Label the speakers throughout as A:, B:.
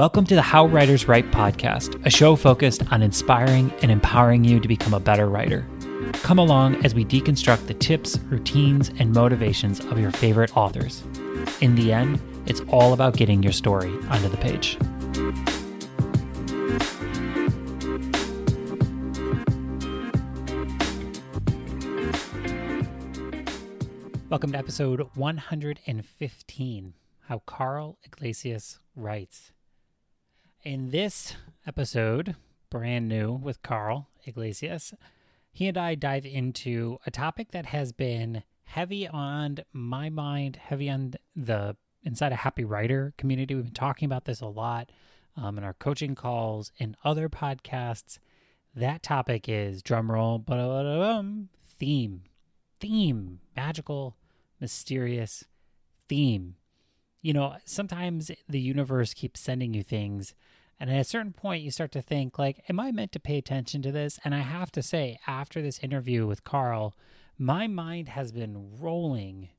A: Welcome to the How Writers Write podcast, a show focused on inspiring and empowering you to become a better writer. Come along as we deconstruct the tips, routines, and motivations of your favorite authors. In the end, it's all about getting your story onto the page. Welcome to episode 115 How Karl Iglesias Writes. In this episode, brand new with Karl Iglesias, he and I dive into a topic that has been heavy on my mind, heavy on the inside a happy writer community. We've been talking about this a lot um, in our coaching calls and other podcasts. That topic is drumroll, theme, theme, magical, mysterious theme you know, sometimes the universe keeps sending you things. And at a certain point, you start to think, like, am I meant to pay attention to this? And I have to say, after this interview with Karl, my mind has been rolling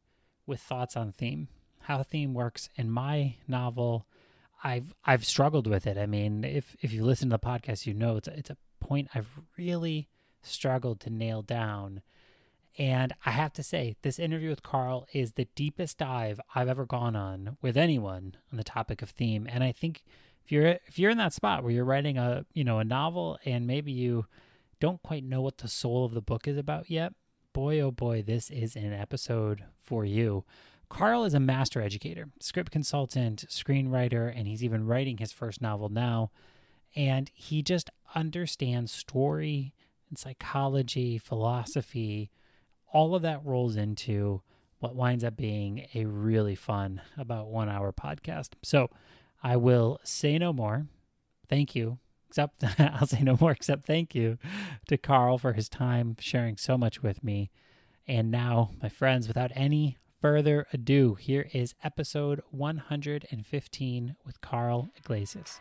A: with thoughts on theme, how theme works in my novel. I've I've struggled with it. I mean, if if you listen to the podcast, you know it's it's a point I've really struggled to nail down. And I have to say, this interview with Karl is the deepest dive I've ever gone on with anyone on the topic of theme. And I think if you're if you're in that spot where you're writing a you know a novel and maybe you don't quite know what the soul of the book is about yet, boy oh boy, this is an episode for you. Karl is a master educator, script consultant, screenwriter, and he's even writing his first novel now. And he just understands story and psychology, philosophy, all of that rolls into what winds up being a really fun about one hour podcast. So I will say no more. Thank you. Except I'll say no more except thank you to Karl for his time sharing so much with me. And now, my friends, without any further ado, here is episode 115 with Karl Iglesias.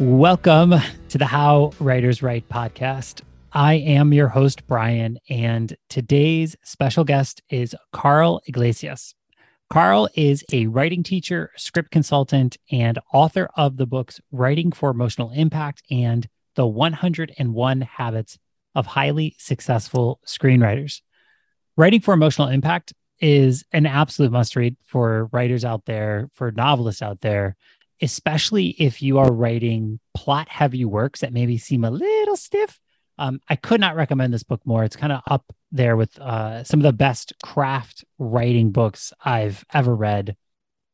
A: Welcome to the How Writers Write podcast. I am your host, Brian, and today's special guest is Karl Iglesias. Karl is a writing teacher, script consultant, and author of the books Writing for Emotional Impact and The 101 Habits of Highly Successful Screenwriters. Writing for Emotional Impact is an absolute must read for writers out there, for novelists out there especially if you are writing plot heavy works that maybe seem a little stiff. Um, I could not recommend this book more. It's kind of up there with uh, some of the best craft writing books I've ever read.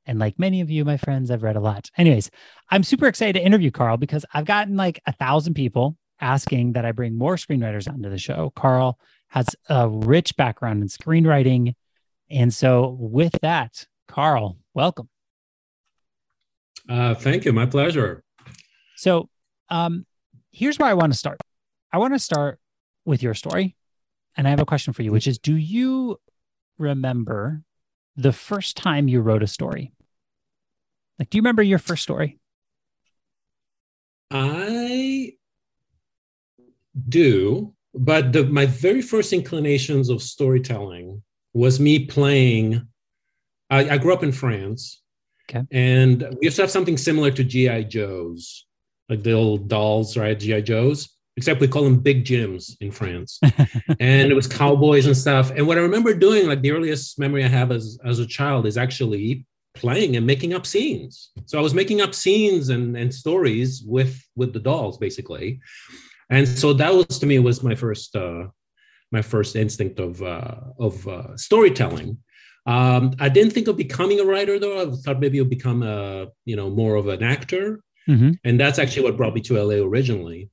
A: And like many of you, my friends, I've read a lot. Anyways, I'm super excited to interview Karl because I've gotten like a thousand people asking that I bring more screenwriters onto the show. Karl has a rich background in screenwriting. And so, with that, Karl, welcome.
B: Uh, thank you. My pleasure.
A: So, um, here's where I want to start. I want to start with your story. And I have a question for you, which is Do you remember the first time you wrote a story? Like, do you remember your first story?
B: I do, but the, my very first inclinations of storytelling was me playing. I, I grew up in France, Okay. And we used to have something similar to GI Joes, like the old dolls, right? GI Joes, except we call them big Jims in France. and it was cowboys and stuff. And what I remember doing, like the earliest memory I have as as a child, is actually playing and making up scenes. So I was making up scenes and and stories with with the dolls, basically. And so that was to me was my first uh, my first instinct of uh, of uh, storytelling. Um, I didn't think of becoming a writer though. I thought maybe would become a, you know, more of an actor. Mm-hmm. And that's actually what brought me to LA originally.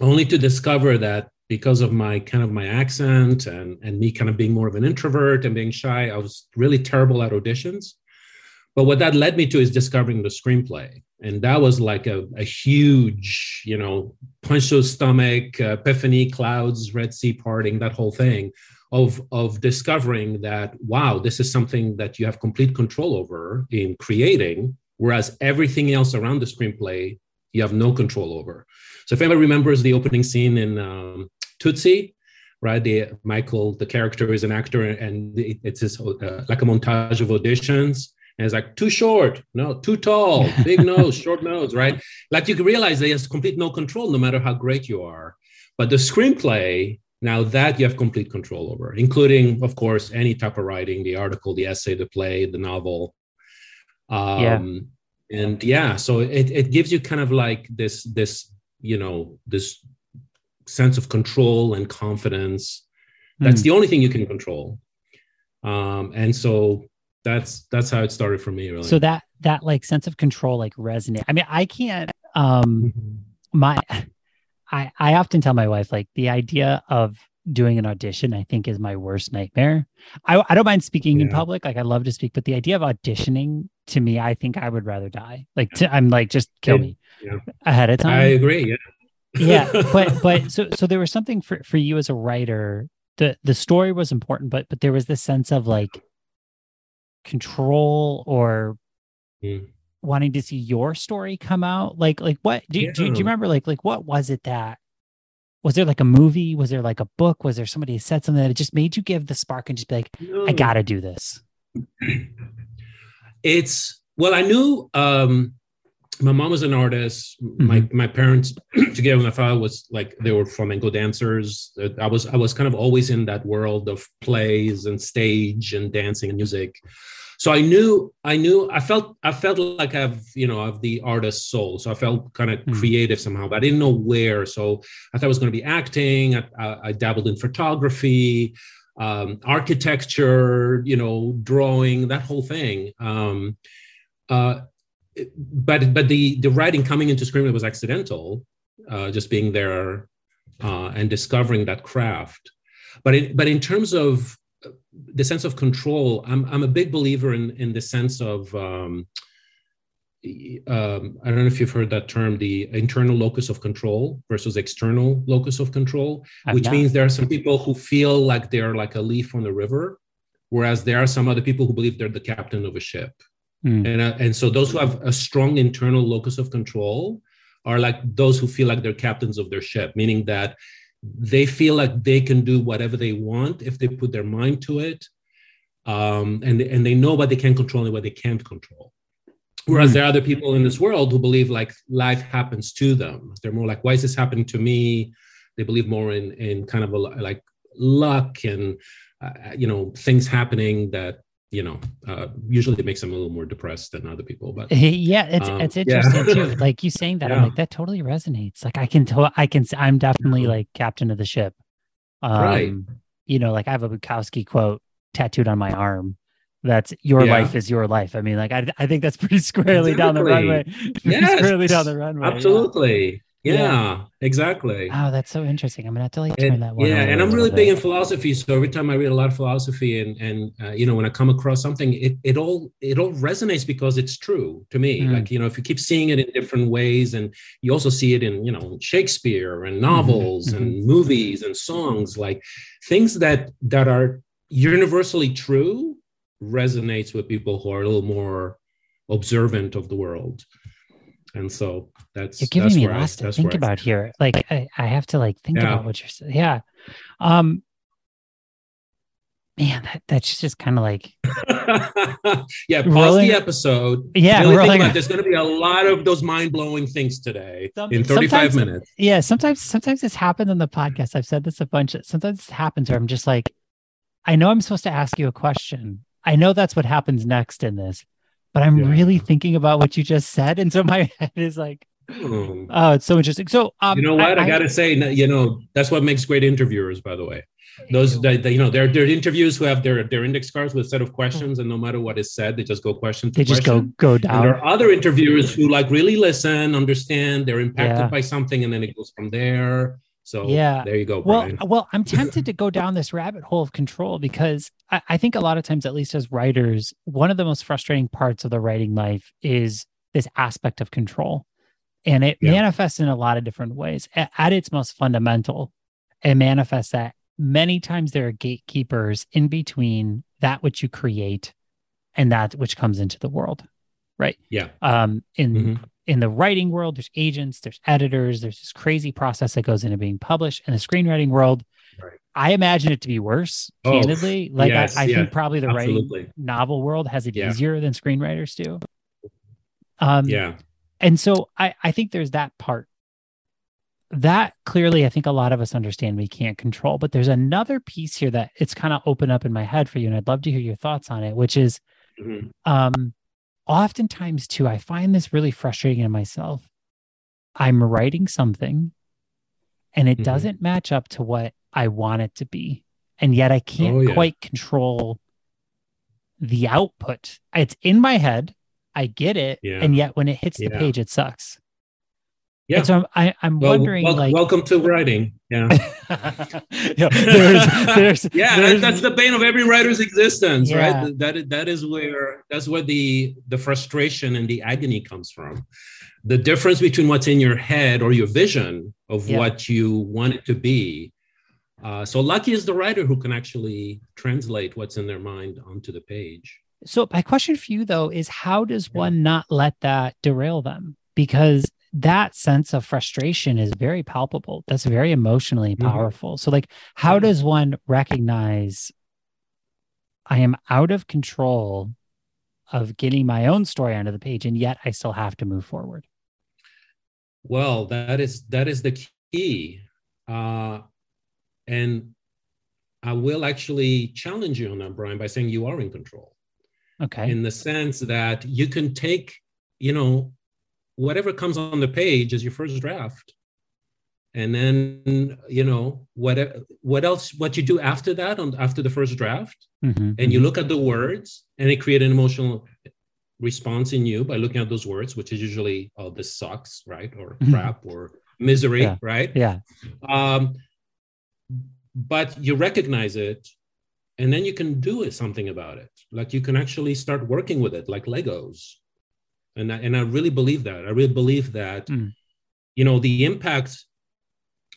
B: Only to discover that because of my kind of my accent and, and me kind of being more of an introvert and being shy, I was really terrible at auditions. But what that led me to is discovering the screenplay. And that was like a, a huge, you know, punch to the stomach, uh, epiphany, clouds, Red Sea parting, that whole thing of of discovering that wow this is something that you have complete control over in creating whereas everything else around the screenplay you have no control over. So if anybody remembers the opening scene in um, Tootsie, right? The Michael, the character is an actor, and it's his, uh, like a montage of auditions. And it's like too short, no, too tall, big nose, short nose, right? Like you can realize that he has complete no control, no matter how great you are. But the screenplay, now that you have complete control over, including, of course, any type of writing, the article, the essay, the play, the novel. Um, yeah. And yeah, so it, it gives you kind of like this, this, you know, this sense of control and confidence. That's mm. the only thing you can control. Um, and so that's that's how it started for me really.
A: So that that like sense of control like resonate. I mean, I can't um mm-hmm. my I I often tell my wife like the idea of doing an audition I think is my worst nightmare. I I don't mind speaking yeah. in public, like I love to speak, but the idea of auditioning to me, I think I would rather die. Like to, I'm like just kill me yeah. ahead of time. I
B: agree. Yeah
A: yeah but but so so there was something for for you as a writer the the story was important but but there was this sense of like control or mm. Wanting to see your story come out like like what do, yeah. do, do, you remember like like what was it that was there like a movie was there like a book was there somebody who said something that it just made you give the spark and just be like no. i gotta do this
B: it's well i knew um my mom was an artist. Mm-hmm. My my parents, together with my father, was like they were flamenco dancers. I was I was kind of always in that world of plays and stage and dancing and music. So I knew I knew I felt I felt like I've you know of the artist soul. So I felt kind of mm-hmm. creative somehow, but I didn't know where. So I thought I was going to be acting. I, I, I dabbled in photography, um, architecture, you know, drawing, that whole thing. Um, uh, but but the the writing coming into Screamlet was accidental, uh, just being there uh, and discovering that craft. But it, but in terms of the sense of control, I'm I'm a big believer in in the sense of um, um, I don't know if you've heard that term, the internal locus of control versus external locus of control, I've which not. means there are some people who feel like they're like a leaf on the river, whereas there are some other people who believe they're the captain of a ship. Mm. And, uh, and so those who have a strong internal locus of control are like those who feel like they're captains of their ship, meaning that they feel like they can do whatever they want if they put their mind to it. Um, and, and they know what they can control and what they can't control. Whereas mm. there are other people in this world who believe like life happens to them. They're more like, why is this happening to me? They believe more in, in kind of a, like luck and, uh, you know, things happening that you know, uh, usually it makes them a little more depressed than other people. But
A: yeah, it's um, it's interesting yeah. too. Like you saying that, yeah. I'm like that totally resonates. Like I can tell, I can, I'm definitely like captain of the ship. Um, right. You know, like I have a Bukowski quote tattooed on my arm. That's your yeah. life is your life. I mean, like I, I think that's pretty squarely exactly. down the runway.
B: Yes, squarely down the runway. Absolutely. Yeah, yeah, exactly.
A: Oh, that's so interesting. I'm gonna have to like turn
B: and,
A: that one.
B: Yeah, and I'm really big in philosophy. So every time I read a lot of philosophy, and and uh, you know, when I come across something, it it all it all resonates because it's true to me. Mm. Like you know, if you keep seeing it in different ways, and you also see it in you know Shakespeare and mm-hmm, novels mm-hmm. and movies and songs, like things that that are universally true resonates with people who are a little more observant of the world and so that's
A: you're giving me lots to think about here. Like I, I have to like think yeah. about what you're saying yeah. Um man that, that's just kind of like
B: yeah pause rolling, the episode. Yeah really about, there's going to be a lot of those mind-blowing things today Some, in 35 minutes.
A: Yeah sometimes sometimes this happens on the podcast. I've said this a bunch of, sometimes this happens where i'm just like i know i'm supposed to ask you a question. I know that's what happens next in this but I'm yeah. really thinking about what you just said. And so my head is like, hmm. oh, it's so interesting. So, um,
B: you know what? I, I, gotta say, you know, that's what makes great interviewers, by the way. Those, that, you know, they're, they're interviews who have their, their index cards with a set of questions, and no matter what is said, they just go question.
A: They just go go down.
B: And there are other interviewers who like really listen, understand, they're impacted yeah. by something, and then it goes from there. So yeah, there you go.
A: Brian. Well, well, I'm tempted to go down this rabbit hole of control because I, I, think a lot of times, at least as writers, one of the most frustrating parts of the writing life is this aspect of control. And it yeah. manifests in a lot of different ways. At, at its most fundamental, it manifests that many times there are gatekeepers in between that which you create and that which comes into the world. Right.
B: Yeah.
A: Um, in mm-hmm. In the writing world, there's agents, there's editors, there's this crazy process that goes into being published. In the screenwriting world, right. I imagine it to be worse, oh, candidly. Like yes, I, I yeah, think probably the absolutely. writing novel world has it yeah. easier than screenwriters do.
B: Um, yeah.
A: And so I, I think there's that part. That clearly, I think a lot of us understand we can't control. But there's another piece here that it's kind of open up in my head for you. And I'd love to hear your thoughts on it, which is mm-hmm. um, oftentimes too i find this really frustrating in myself i'm writing something and it mm-hmm. doesn't match up to what i want it to be and yet i can't oh, yeah. quite control the output it's in my head i get it yeah. and yet when it hits the page it sucks yeah. And so I'm, I, am well, wondering,
B: well,
A: like,
B: welcome to writing. Yeah. yeah. There's, there's, yeah. There's, that's the bane of every writer's existence, yeah. right? That that is where that's where the the frustration and the agony comes from. The difference between what's in your head or your vision of yeah. what you want it to be. Uh, so lucky is the writer who can actually translate what's in their mind onto the page.
A: So my question for you though is how does one not let that derail them? Because that sense of frustration is very palpable. That's very emotionally mm-hmm. powerful. Mm-hmm. So, like, how does one recognize I am out of control of getting my own story onto the page, and yet I still have to move forward?
B: Well, that is that is the key, uh, and I will actually challenge you on that, Brian, by saying you are in control.
A: Okay.
B: In the sense that you can take, you know, whatever comes on the page is your first draft and then you know what what else what you do after that on after the first draft mm-hmm, and you mm-hmm. look at the words and it create an emotional response in you by looking at those words which is usually oh this sucks right or mm-hmm. crap or misery
A: yeah.
B: right
A: yeah
B: um but you recognize it and then you can do something about it like you can actually start working with it like legos and I, and I really believe that. I really believe that, mm. you know, the impact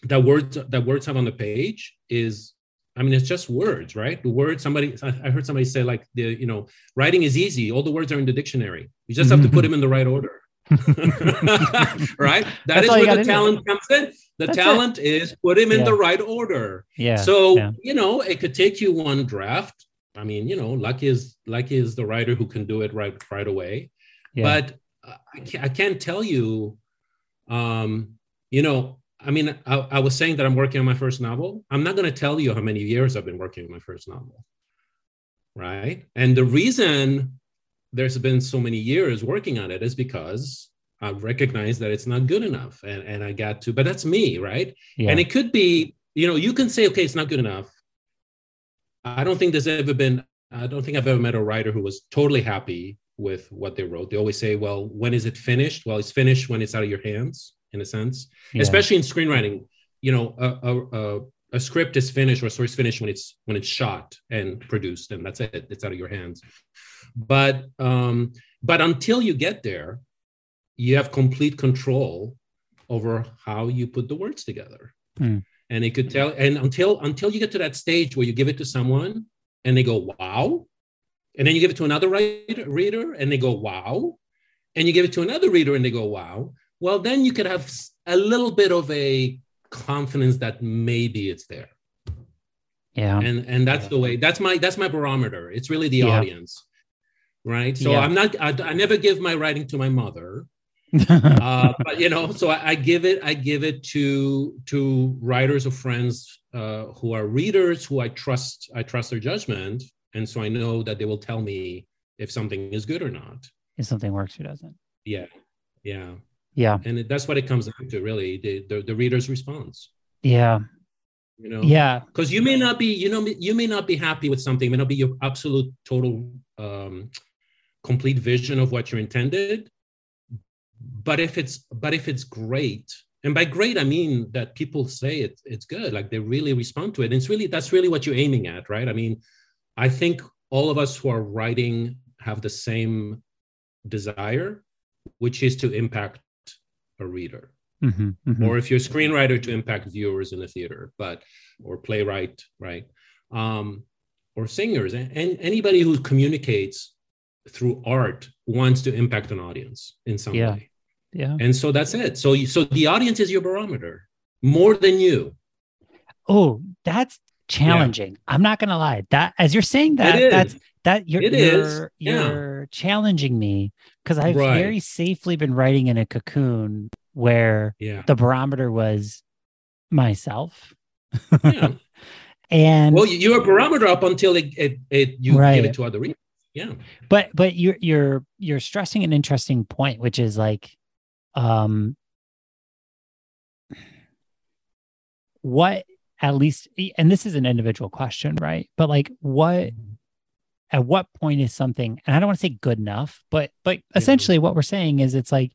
B: that words that words have on the page is, I mean, it's just words, right? The words. Somebody, I heard somebody say like the, you know, writing is easy. All the words are in the dictionary. You just have to put them in the right order. right? That That's is where the talent comes in. The That's talent it. is put him yeah. in the right order.
A: Yeah.
B: So
A: yeah.
B: you know, it could take you one draft. I mean, you know, lucky is lucky is the writer who can do it right right away. Yeah. But I can't, I can't tell you, um, you know, I mean, I, I, was saying that I'm working on my first novel. I'm not going to tell you how many years I've been working on my first novel. Right. And the reason there's been so many years working on it is because I recognize that it's not good enough. And, and I got to, but that's me. Right. Yeah. And it could be, you know, you can say, okay, it's not good enough. I don't think there's ever been, I don't think I've ever met a writer who was totally happy with what they wrote. They always say, well, when is it finished? Well, it's finished when it's out of your hands, in a sense, yeah. especially in screenwriting. You know, a, a, a, script is finished or a story is finished when it's when it's shot and produced, and that's it. It's out of your hands. But um, but until you get there, you have complete control over how you put the words together. Mm. And it could tell, and until until you get to that stage where you give it to someone and they go, "Wow," And then you give it to another writer, reader and they go, wow. And you give it to another reader and they go, wow. Well, then you could have a little bit of a confidence that maybe it's there.
A: Yeah.
B: And and that's the way, that's my that's my barometer. It's really the yeah. audience. Right. So yeah. I'm not I, I, never give my writing to my mother. uh, but you know, so I, I, give it, I give it to to writers or friends uh, who are readers who I trust, I trust their judgment and so I know that they will tell me if something is good or not.
A: If something works or doesn't.
B: Yeah, yeah,
A: yeah.
B: And it, that's what it comes down to, really, the, the the reader's response.
A: Yeah.
B: You know.
A: Yeah.
B: Because you may not be, you know, you may not be happy with something. It may not be your absolute, total, um, complete vision of what you intended. But if it's, but if it's great, and by great i mean that people say it, it's good like they really respond to it and it's really that's really what you're aiming at right i mean I think all of us who are writing have the same desire, which is to impact a reader. Mm-hmm, mm-hmm. Or if you're a screenwriter, to impact viewers in the theater, but or playwright, right? Um, or singers, and, and anybody who communicates through art wants to impact an audience in some
A: yeah.
B: way.
A: Yeah.
B: And so that's it. So so the audience is your barometer more than you.
A: Oh, that's challenging. Yeah. I'm not gonna lie. That as you're saying that, that's that you're you're, yeah. you're challenging me because I've right. very safely been writing in a cocoon where
B: yeah.
A: the barometer was myself. Yeah. and
B: well, you're a barometer up until it, it, it you right. give it to other people. Yeah.
A: But but you're you're you're stressing an interesting point, which is like um what at least and this is an individual question right? But like what at what point is something and i don't want to say good enough but but essentially what we're saying is it's like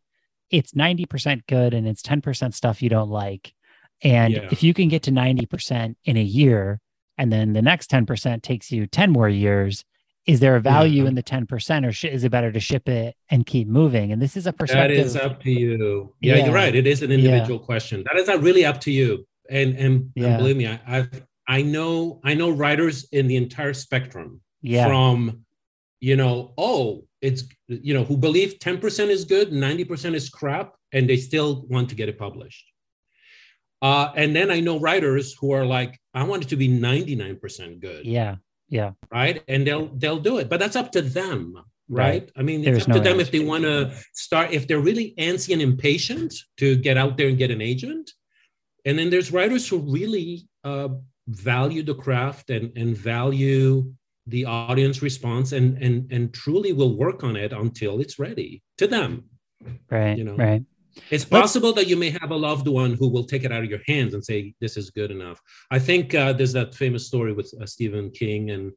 A: it's 90% good and it's 10% stuff you don't like. And yeah. if you can get to 90% in a year and then the next 10% takes you 10 more years is there a value yeah. in the 10% or sh- is it better to ship it and keep moving? And this is a perspective
B: that is up to you. Yeah, yeah. you're right. It is an individual question. That is not really up to you and and, yeah. and believe me, I, I've I know I know writers in the entire spectrum.
A: Yeah.
B: From, you know, oh, it's you know, who believe 10% is good, 90% is crap, and they still want to get it published. Uh, and then I know writers who are like, I want it to be 99% good.
A: Yeah. Yeah.
B: Right. And they'll they'll do it. But that's up to them. Right. right. I mean, There's it's up no to them if they want to start, if they're really antsy and impatient to get out there and get an agent, and then there's writers who really uh, value the craft and, and value the audience response and, and, and truly will work on it until it's ready to them.
A: Right. You know, right.
B: It's possible Let's... that you may have a loved one who will take it out of your hands and say, this is good enough. I think uh, there's that famous story with uh, Stephen King and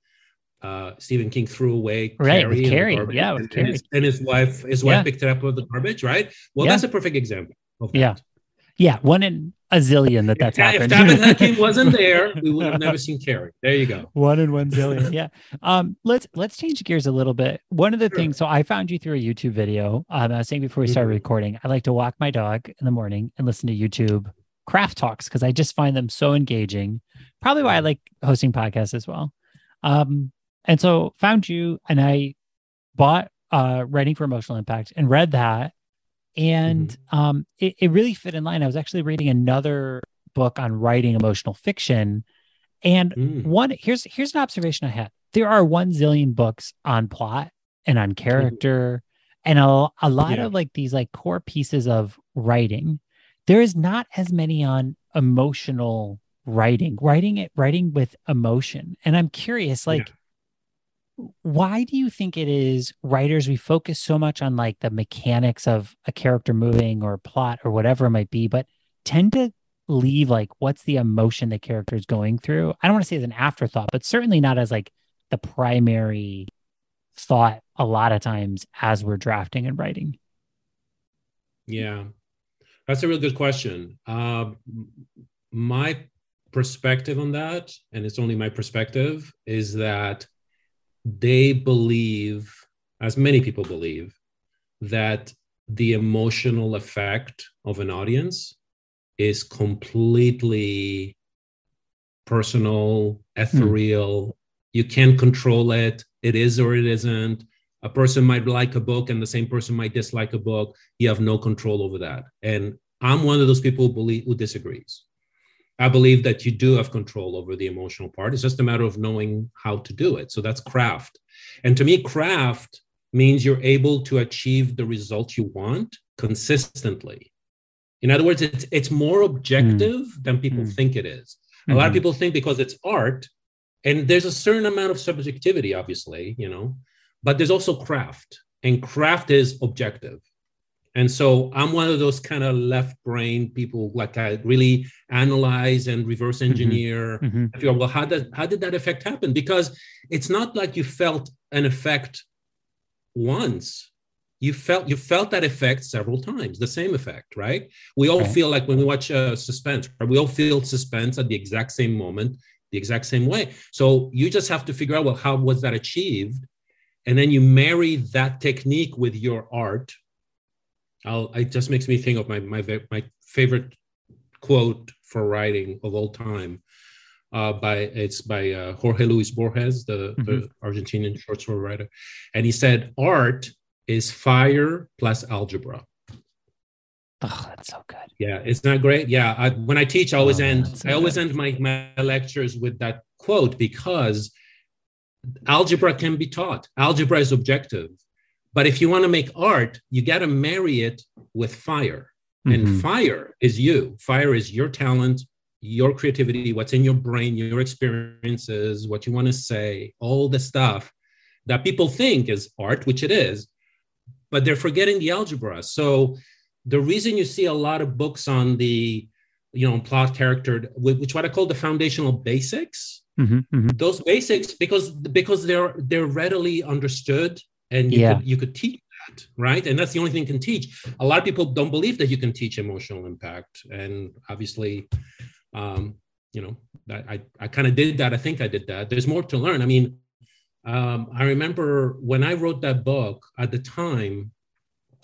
B: uh, Stephen King threw away
A: right, Carrie, Carrie. yeah,
B: and, and, his, and, his, wife, his wife yeah. picked it up with the garbage, right? Well, yeah. that's a perfect example.
A: Yeah, yeah, one in a zillion that that's
B: if,
A: happened.
B: If Tabitha King wasn't there, we would have never seen Carrie. There you go.
A: One in one zillion. Yeah. Um, let's let's change gears a little bit. One of the sure. things, so I found you through a YouTube video. Um, I was saying before we started mm-hmm. recording, I like to walk my dog in the morning and listen to YouTube craft talks because I just find them so engaging. Probably why I like hosting podcasts as well. Um, and so found you and I bought uh writing for emotional impact and read that and mm-hmm. um, it, it really fit in line. I was actually reading another book on writing emotional fiction, and mm. one here's here's an observation I had. There are one zillion books on plot and on mm-hmm. character, mm. and a, a lot yeah. of like these like core pieces of writing. There is not as many on emotional writing, writing it, writing with emotion. And I'm curious, like. Yeah why do you think it is writers we focus so much on like the mechanics of a character moving or plot or whatever it might be but tend to leave like what's the emotion the character is going through? I don't want to say as an afterthought but certainly not as like the primary thought a lot of times as we're drafting and writing.
B: Yeah. That's a really good question. Uh, my perspective on that and it's only my perspective is that they believe, as many people believe, that the emotional effect of an audience is completely personal, ethereal. Mm. You can't control it. It is or it isn't. A person might like a book and the same person might dislike a book. You have no control over that. And I'm one of those people who believe who disagrees. I believe that you do have control over the emotional part. It's just a matter of knowing how to do it. So that's craft. And to me, craft means you're able to achieve the result you want consistently. In other words, it's, it's more objective mm. than people mm. think it is. Mm-hmm. A lot of mm-hmm. people think because it's art, and there's a certain amount of subjectivity, obviously, you know, but there's also craft, and craft is objective. And so I'm one of those kind of left brain people, like I really analyze and reverse mm-hmm. engineer. Mm-hmm. I figure, well, how did how did that effect happen? Because it's not like you felt an effect once. You felt you felt that effect several times, the same effect, right? We all feel like when we watch uh, suspense, right? we all feel suspense at the exact same moment, the exact same way. So you just have to figure out, well, how was that achieved? And then you marry that technique with your art I'll, it just makes me think of my my my favorite quote for writing of all time. Uh, by it's by uh, Jorge Luis Borges, the, mm-hmm. the Argentinian short story writer, and he said, "Art is fire plus algebra."
A: Oh, that's so good.
B: Yeah, it's not great. Yeah, I, when I teach, I always oh, end. So I always good. end my my lectures with that quote because algebra can be taught. Algebra is objective, but if you want to make art, you got to marry it with fire. Mm-hmm. And fire is you. Fire is your talent, your creativity, what's in your brain, your experiences, what you want to say, all the stuff that people think is art, which it is, but they're forgetting the algebra. So the reason you see a lot of books on the, you know, plot character, which what I call the foundational basics, mm-hmm, mm-hmm. those basics, because because they're they're readily understood and you yeah. could you could teach that, right? And that's the only thing you can teach. A lot of people don't believe that you can teach emotional impact, and obviously um, you know, I, I, I kind of did that. I think I did that. There's more to learn. I mean, um, I remember when I wrote that book at the time,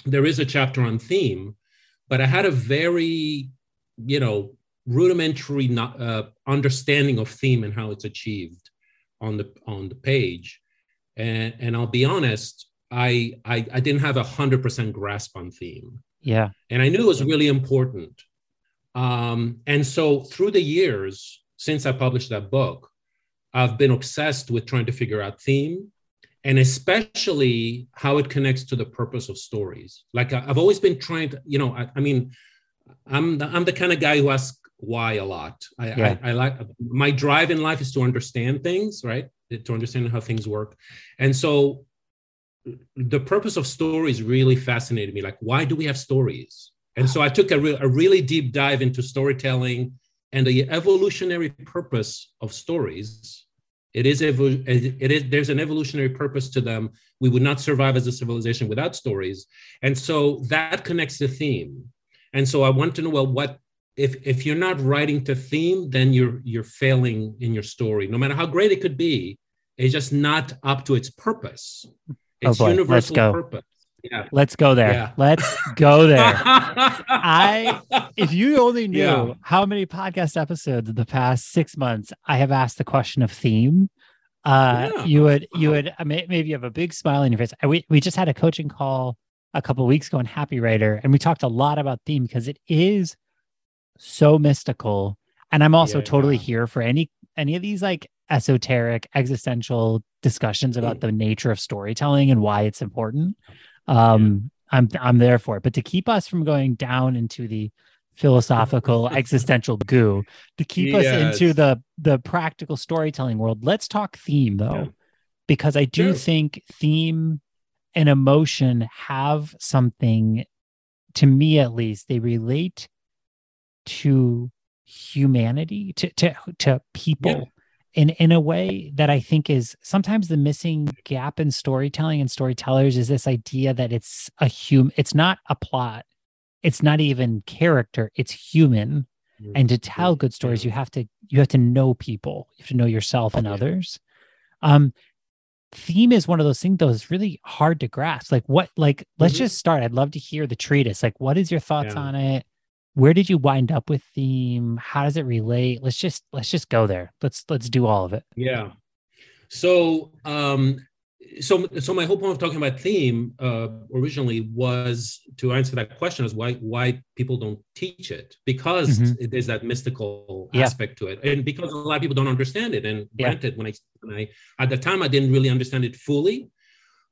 B: there is a chapter on theme, but I had a very, you know, rudimentary not, uh, understanding of theme and how it's achieved on the on the page. And, and I'll be honest, I, I I didn't have a hundred percent grasp on theme.
A: Yeah.
B: And I knew it was really important. Um, and so through the years since I published that book, I've been obsessed with trying to figure out theme and especially how it connects to the purpose of stories. Like I've always been trying to, you know, I, I mean, I'm the, I'm the kind of guy who asks why a lot. I, yeah. I, I like my drive in life is to understand things, right? To understand how things work. And so the purpose of stories really fascinated me. Like, why do we have stories? And so I took a, re- a really deep dive into storytelling and the evolutionary purpose of stories. It is, evo- it is there's an evolutionary purpose to them. We would not survive as a civilization without stories. And so that connects the theme. And so I want to know well, what if if you're not writing to theme, then you're you're failing in your story. No matter how great it could be, it's just not up to its purpose. Oh, its
A: oh boy, universal purpose. Yeah. Let's go there. Yeah. Let's go there. I if you only knew yeah. how many podcast episodes in the past 6 months I have asked the question of theme, uh yeah. you would you would maybe you have a big smile on your face. We we just had a coaching call a couple weeks ago on Happy Writer and we talked a lot about theme because it is so mystical and I'm also totally here for any any of these like esoteric existential discussions about mm. the nature of storytelling and why it's important um, yeah. I'm I'm there for it. But to keep us from going down into the philosophical existential goo, to keep yes. us into the the practical storytelling world, let's talk theme though, yeah. because I do think theme and emotion have something to me at least they relate to humanity to to to people yeah. in in a way that I think is sometimes the missing gap in storytelling and storytellers is this idea that it's a human it's not a plot. It's not even character it's human. Mm-hmm. and to tell good stories you have to you have to know people. You have to know yourself and others. Um theme is one of those things though is really hard to grasp. Like what like let's mm-hmm. just start. I'd love to hear the treatise. Like what is your thoughts yeah. on it where did you wind up with theme? How does it relate? Let's just let's just go there. Let's let's do all of it.
B: Yeah. So um so so my whole point of talking about theme uh, originally was to answer that question is why why people don't teach it because mm-hmm. there's that mystical yeah. aspect to it. And because a lot of people don't understand it. And yeah. granted when I when I at the time I didn't really understand it fully.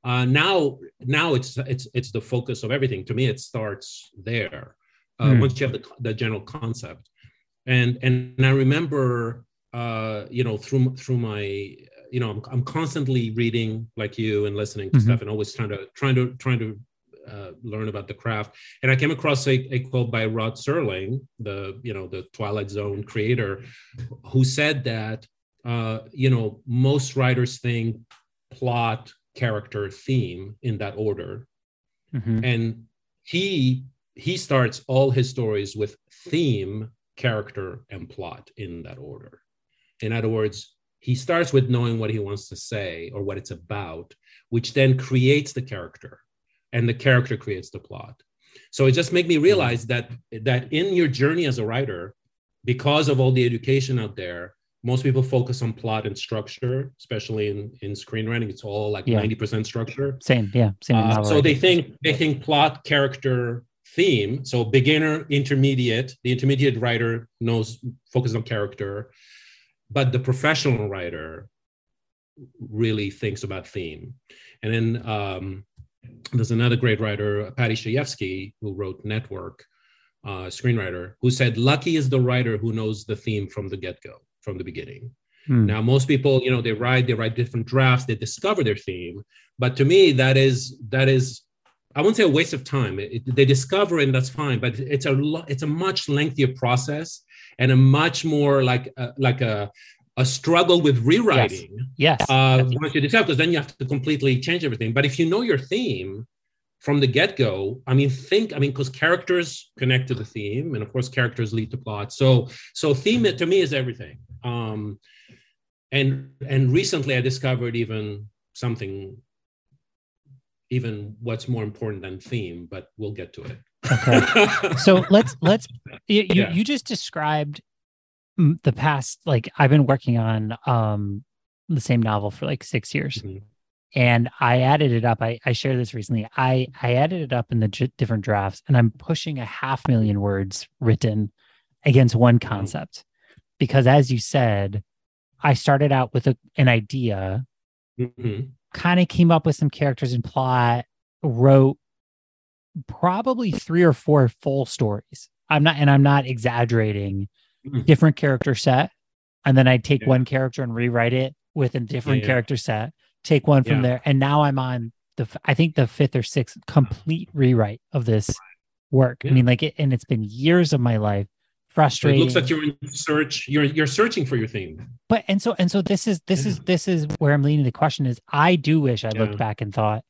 B: Uh, now now it's it's it's the focus of everything. To me it starts there uh, mm. once you have the, the general concept. And and I remember, uh, you know, through through my, you know, I'm, I'm constantly reading like you and listening to mm-hmm. stuff and always trying to trying to trying to uh, learn about the craft. And I came across a, a, quote by Rod Serling, the you know the Twilight Zone creator, who said that uh, you know most writers think plot, character, theme in that order, mm-hmm. and he he starts all his stories with theme, character, and plot in that order. In other words, he starts with knowing what he wants to say or what it's about, which then creates the character, and the character creates the plot. So it just made me realize that that in your journey as a writer, because of all the education out there, most people focus on plot and structure, especially in in screenwriting. It's all like ninety yeah. percent structure.
A: Same, yeah, same.
B: Uh, so they think they think plot, character, theme. So beginner, intermediate. The intermediate writer knows focus on character, but the professional writer really thinks about theme. And then um, there's another great writer, Paddy Chayefsky, who wrote Network, uh, screenwriter, who said, "Lucky is the writer who knows the theme from the get-go, from the beginning." Hmm. Now, most people, you know, they write, they write different drafts, they discover their theme. But to me, that is that is, I won't say a waste of time. It, it, they discover it, and that's fine. But it's a lo- it's a much lengthier process and a much more like a, like a a struggle with rewriting.
A: Yes. yes.
B: Uh, once you discover, because then you have to completely change everything. But if you know your theme from the get go, I mean, think. I mean, because characters connect to the theme, and of course, characters lead to plot. So, so theme to me is everything. Um, and and recently i discovered even something even what's more important than theme but we'll get to it.
A: Okay. So let's let's you, yeah. you just described the past like i've been working on um the same novel for like six years. Mm-hmm. and i added it up. I, I shared this recently. I i added it up in the j- different drafts and i'm pushing a half million words written against one concept. Because as you said I started out with a, an idea, mm-hmm. Kind of came up with some characters and plot, wrote probably three or four full stories. I'm not, and I'm not exaggerating, mm-hmm. different character set. And then I'd take yeah. one character and rewrite it with a different yeah, yeah. character set, take one from there. And now I'm on the, I think the fifth or sixth complete rewrite of this work. I mean, like, it, and it's been years of my life frustrating.
B: It looks like you're in search. You're you're searching for your theme.
A: But and so and so this is this yeah. is this is where I'm leaning. The question is, I do wish I yeah. looked back and thought,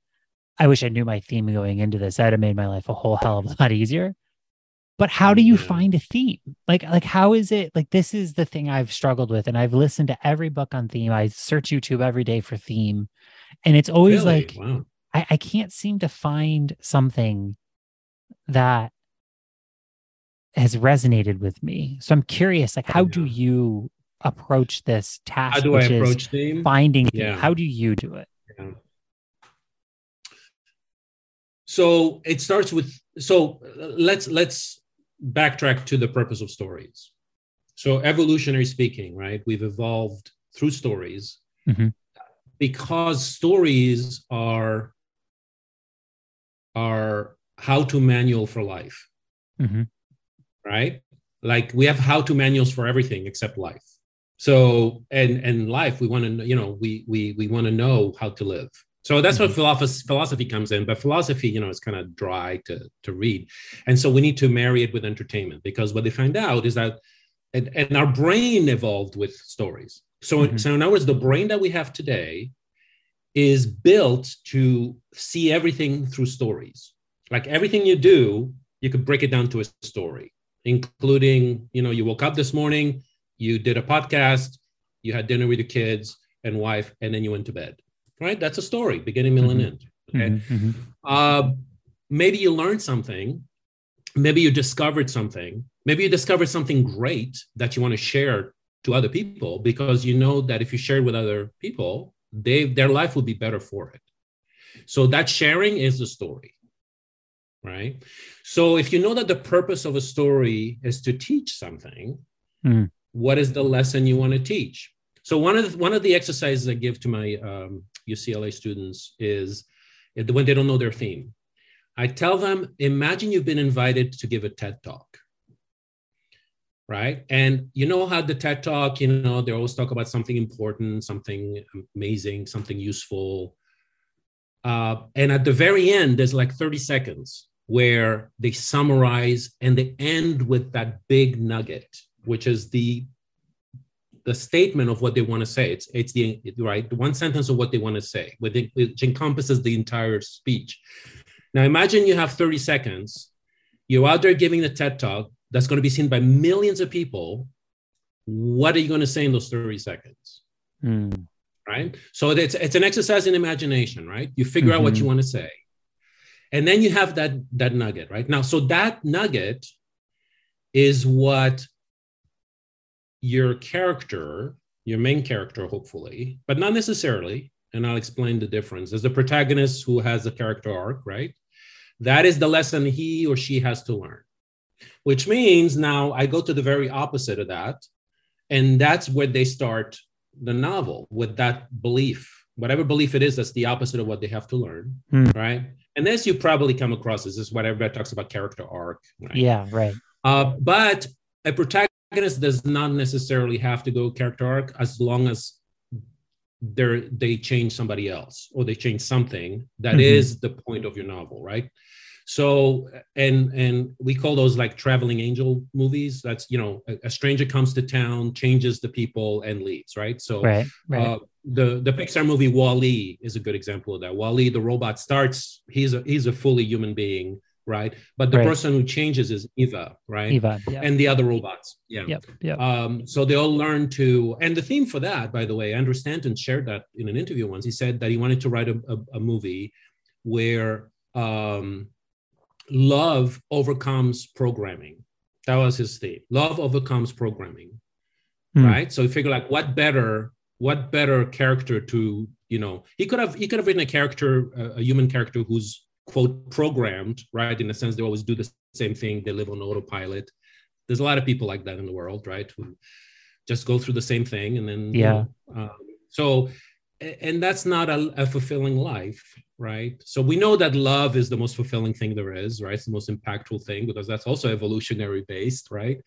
A: I wish I knew my theme going into this. That'd have made my life a whole hell of a lot easier. But how do you yeah. find a theme? Like like how is it? Like this is the thing I've struggled with, and I've listened to every book on theme. I search YouTube every day for theme, and it's always really? like wow. I, I can't seem to find something that has resonated with me. So I'm curious, like, how do you approach this task?
B: How do I approach theme?
A: Finding yeah. How do you do it? Yeah.
B: So it starts with so let's let's backtrack to the purpose of stories. So evolutionary speaking, right? We've evolved through stories mm-hmm. because stories are are how to manual for life. Mm-hmm right? Like we have how to manuals for everything except life. So and and life, we want to you know we we we want to know how to live. So that's mm-hmm. what philosophy comes in. But philosophy, you know, is kind of dry to to read, and so we need to marry it with entertainment because what they find out is that, and, and our brain evolved with stories. So mm-hmm. so in other words, the brain that we have today is built to see everything through stories. Like everything you do, you could break it down to a story including, you know, you woke up this morning, you did a podcast, you had dinner with your kids and wife, and then you went to bed. Right? That's a story, beginning, middle, mm-hmm. and end. Okay. Mm-hmm. mm-hmm. Uh, maybe you learned something. Maybe you discovered something. Maybe you discovered something great that you want to share to other people because you know that if you share with other people, they their life will be better for it. So that sharing is the story right? So if you know that the purpose of a story is to teach something, mm. what is the lesson you want to teach? So one of the, one of the exercises I give to my um, UCLA students is when they don't know their theme. I tell them, imagine you've been invited to give a TED talk, right? And you know how the TED talk, you know, they always talk about something important, something amazing, something useful. Uh, and at the very end, there's like 30 seconds where they summarize and they end with that big nugget, which is the the statement of what they want to say. It's it's the right one sentence of what they want to say, which encompasses the entire speech. Now imagine you have 30 seconds. You're out there giving a TED talk that's going to be seen by millions of people. What are you going to say in those 30 seconds? Mm. Right. So it's it's an exercise in imagination, right? You figure mm-hmm. out what you mm-hmm. want to say and then you have that that nugget right now so that nugget is what your character your main character hopefully but not necessarily and i'll explain the difference there's the protagonist who has a character arc right That is the lesson he or she has to learn, which means now I go to the very opposite of that. And that's where they start the novel with that belief, whatever belief it is, that's the opposite of what they have to learn. Hmm. Right. And this you probably come across this is what everybody talks about character arc.
A: Right? Yeah, right.
B: Uh, but a protagonist does not necessarily have to go character arc as long as they they change somebody else or they change something that mm-hmm. is the point of your novel, right? So and and we call those like traveling angel movies. That's you know a, a stranger comes to town, changes the people, and leaves, right? So
A: right, right. Uh,
B: the the Pixar movie WALL-E is a good example of that. WALL-E, the robot starts, he's a he's a fully human being, right? But the right. person who changes is Eva, right?
A: Eva, yep.
B: and the other robots, yeah.
A: Yep, yep.
B: Um, so they all learn to, and the theme for that, by the way, Andrew Stanton shared that in an interview once. He said that he wanted to write a, a, a movie where um, love overcomes programming. That was his theme. Love overcomes programming, mm. right? So he figured like, what better, what better character to, you know, he could have he could have written a character, a human character who's quote programmed, right? In the sense they always do the same thing, they live on autopilot. There's a lot of people like that in the world, right? Who just go through the same thing and then
A: yeah. You
B: know, um, so and that's not a, a, fulfilling life right? So we know that love is the most fulfilling thing there is right? It's the most impactful thing because that's also evolutionary based right?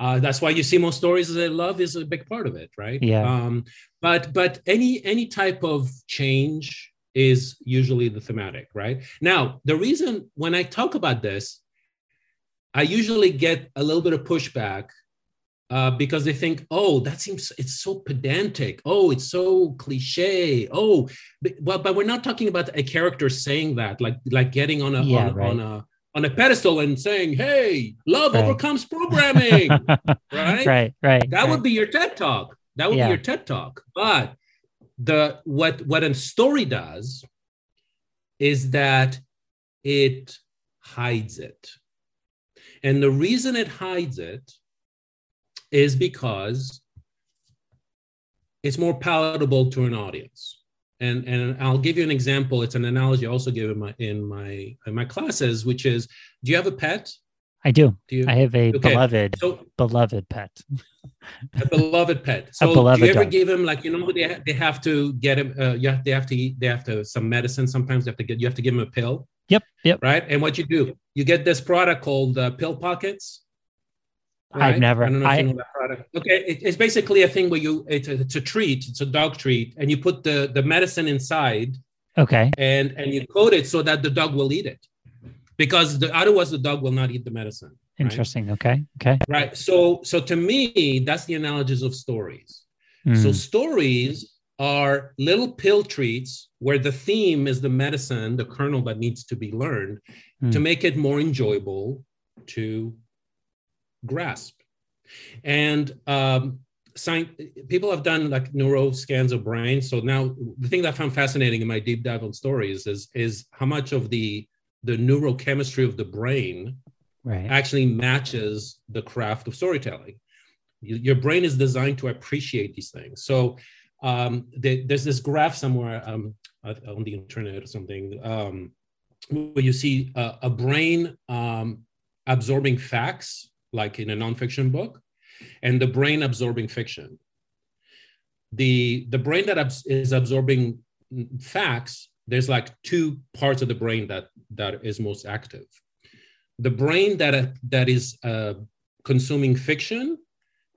B: Uh, that's why you see most stories that love is a big part of it right?
A: Yeah.
B: Um, but but any any type of change is usually the thematic, right? Now, the reason when I talk about this, I usually get a little bit of pushback uh, because they think, oh, that seems it's so pedantic. Oh, it's so cliche. Oh, but, well, but we're not talking about a character saying that, like like getting on a yeah, on, right. on, a on a pedestal and saying, "Hey, love right. overcomes programming." right,
A: right, right.
B: That
A: right.
B: would be your TED talk. That would yeah. be your TED talk. But the what what a story does is that it hides it and the reason it hides it is because it's more palatable to an audience and and i'll give you an example it's an analogy i also give in my in my in my classes which is do you have a pet
A: I do. do you, I have a okay. beloved, so, beloved pet.
B: a beloved pet. So beloved do you ever dog. give him like you know they have, they have to get him? Uh, yeah, they have to eat. They have to some medicine. Sometimes they have to get. You have to give him a pill.
A: Yep. Yep.
B: Right. And what you do? You get this product called uh, Pill Pockets.
A: Right? I've never.
B: I don't know I, you know that product. Okay, it, it's basically a thing where you it's a, it's a treat. It's a dog treat, and you put the the medicine inside.
A: Okay.
B: And and you coat it so that the dog will eat it because the, otherwise the dog will not eat the medicine.
A: Interesting. Right? Okay. Okay.
B: Right. So so to me, that's the analogies of stories. Mm. So stories are little pill treats where the theme is the medicine, the kernel that needs to be learned mm. to make it more enjoyable to grasp. And um, science, people have done like neuro scans of brain. So now the thing that I found fascinating in my deep dive on stories is is how much of the the neurochemistry of the brain
A: right.
B: actually matches the craft of storytelling. your brain is designed to appreciate these things. So um, there's this graph somewhere um, on the internet or something um, where you see a, a brain um, absorbing facts, like in a nonfiction book, and the brain absorbing fiction. The, the brain that is absorbing facts there's like two parts of the brain that that is most active the brain that that is uh, consuming fiction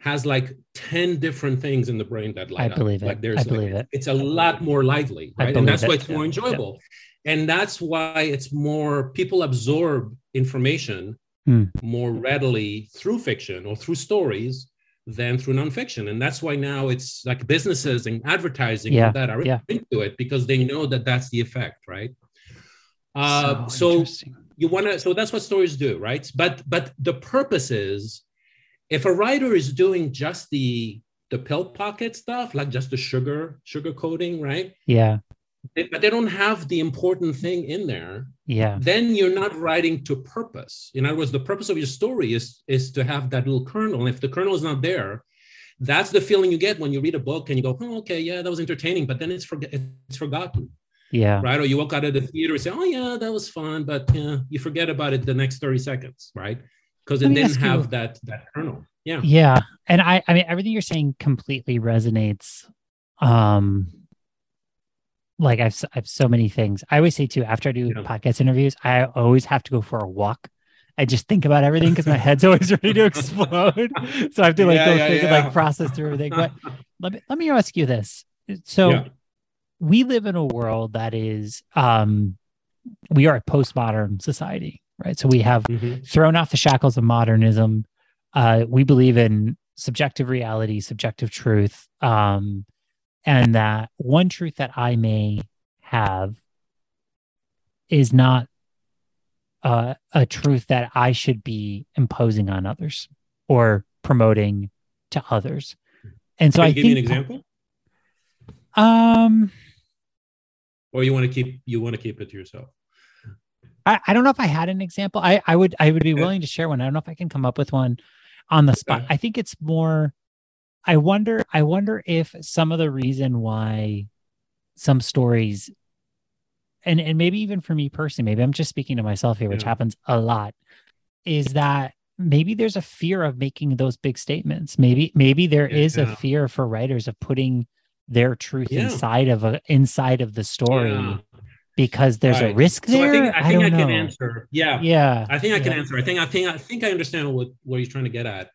B: has like 10 different things in the brain that light
A: I believe
B: up.
A: it.
B: Like there's
A: I
B: like,
A: believe it.
B: It's a lot more lively, right? And that's why it's more enjoyable. Yeah. And that's why it's more people absorb information hmm. more readily through fiction or through stories than through nonfiction. And that's why now it's like businesses and advertising
A: yeah.
B: that are
A: yeah.
B: into it because they know that that's the effect, right? Uh, so, so you want to, so that's what stories do, right? But but the purpose is, if a writer is doing just the the pill pocket stuff, like just the sugar sugar coating, right?
A: Yeah
B: but they don't have the important thing in there
A: yeah
B: then you're not writing to purpose in other words the purpose of your story is is to have that little kernel and if the kernel is not there that's the feeling you get when you read a book and you go oh okay yeah that was entertaining but then it's forget it's forgotten
A: Yeah.
B: Right. Or you walk out of the theater and say, "Oh yeah, that was fun," but yeah, you forget about it the next thirty seconds, right? Because it didn't have you, that that kernel. Yeah.
A: Yeah, and I I mean everything you're saying completely resonates. Um, like I've I've so many things. I always say too after I do yeah. podcast interviews, I always have to go for a walk. I just think about everything because my head's always ready to explode. so I have to like yeah, go yeah, think and like process through everything. But let me let me ask you this. So we live in a world that is um we are a postmodern society, right? So we have mm-hmm. thrown off the shackles of modernism. Uh, we believe in subjective reality, subjective truth, um, and that one truth that I may have is not uh, a truth that I should be imposing on others or promoting to others. And so
B: Can
A: I
B: give
A: think,
B: me an example.
A: Um,
B: or you want to keep you want to keep it to yourself.
A: I, I don't know if I had an example. I, I would I would be willing to share one. I don't know if I can come up with one on the spot. I think it's more I wonder I wonder if some of the reason why some stories and and maybe even for me personally, maybe I'm just speaking to myself here, which yeah. happens a lot, is that maybe there's a fear of making those big statements. Maybe maybe there yeah, is a fear for writers of putting their truth inside of a inside of the story because there's right. a risk there.
B: So I think I, think I,
A: I
B: can answer. Yeah.
A: Yeah.
B: I think I can answer. I think I think I think I understand what what he's trying to get at.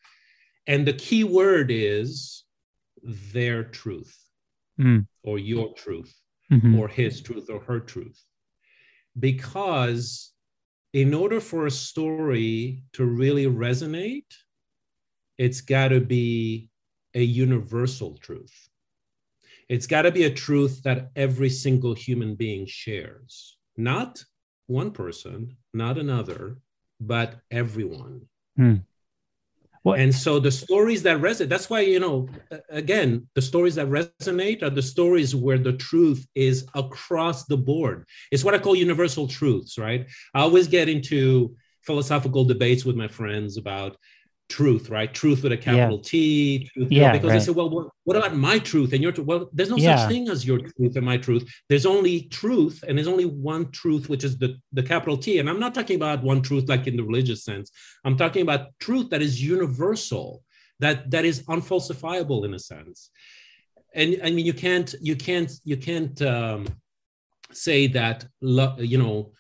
B: And the key word is their truth
A: mm.
B: or your truth mm-hmm. or his truth or her truth. Because in order for a story to really resonate, it's got to be a universal truth. It's got to be a truth that every single human being shares, not one person, not another, but everyone.
A: Hmm.
B: And so the stories that resonate, that's why, you know, again, the stories that resonate are the stories where the truth is across the board. It's what I call universal truths, right? I always get into philosophical debates with my friends about truth, right? Truth with a capital yeah. T. Truth,
A: yeah,
B: because
A: right.
B: they say, well, what, what, about my truth and your truth? Well, there's no yeah. such thing as your truth and my truth. There's only truth, and there's only one truth, which is the, the capital T. And I'm not talking about one truth like in the religious sense. I'm talking about truth that is universal, that that is unfalsifiable in a sense. And I mean, you can't, you can't, you can't um, say that, lo- you know,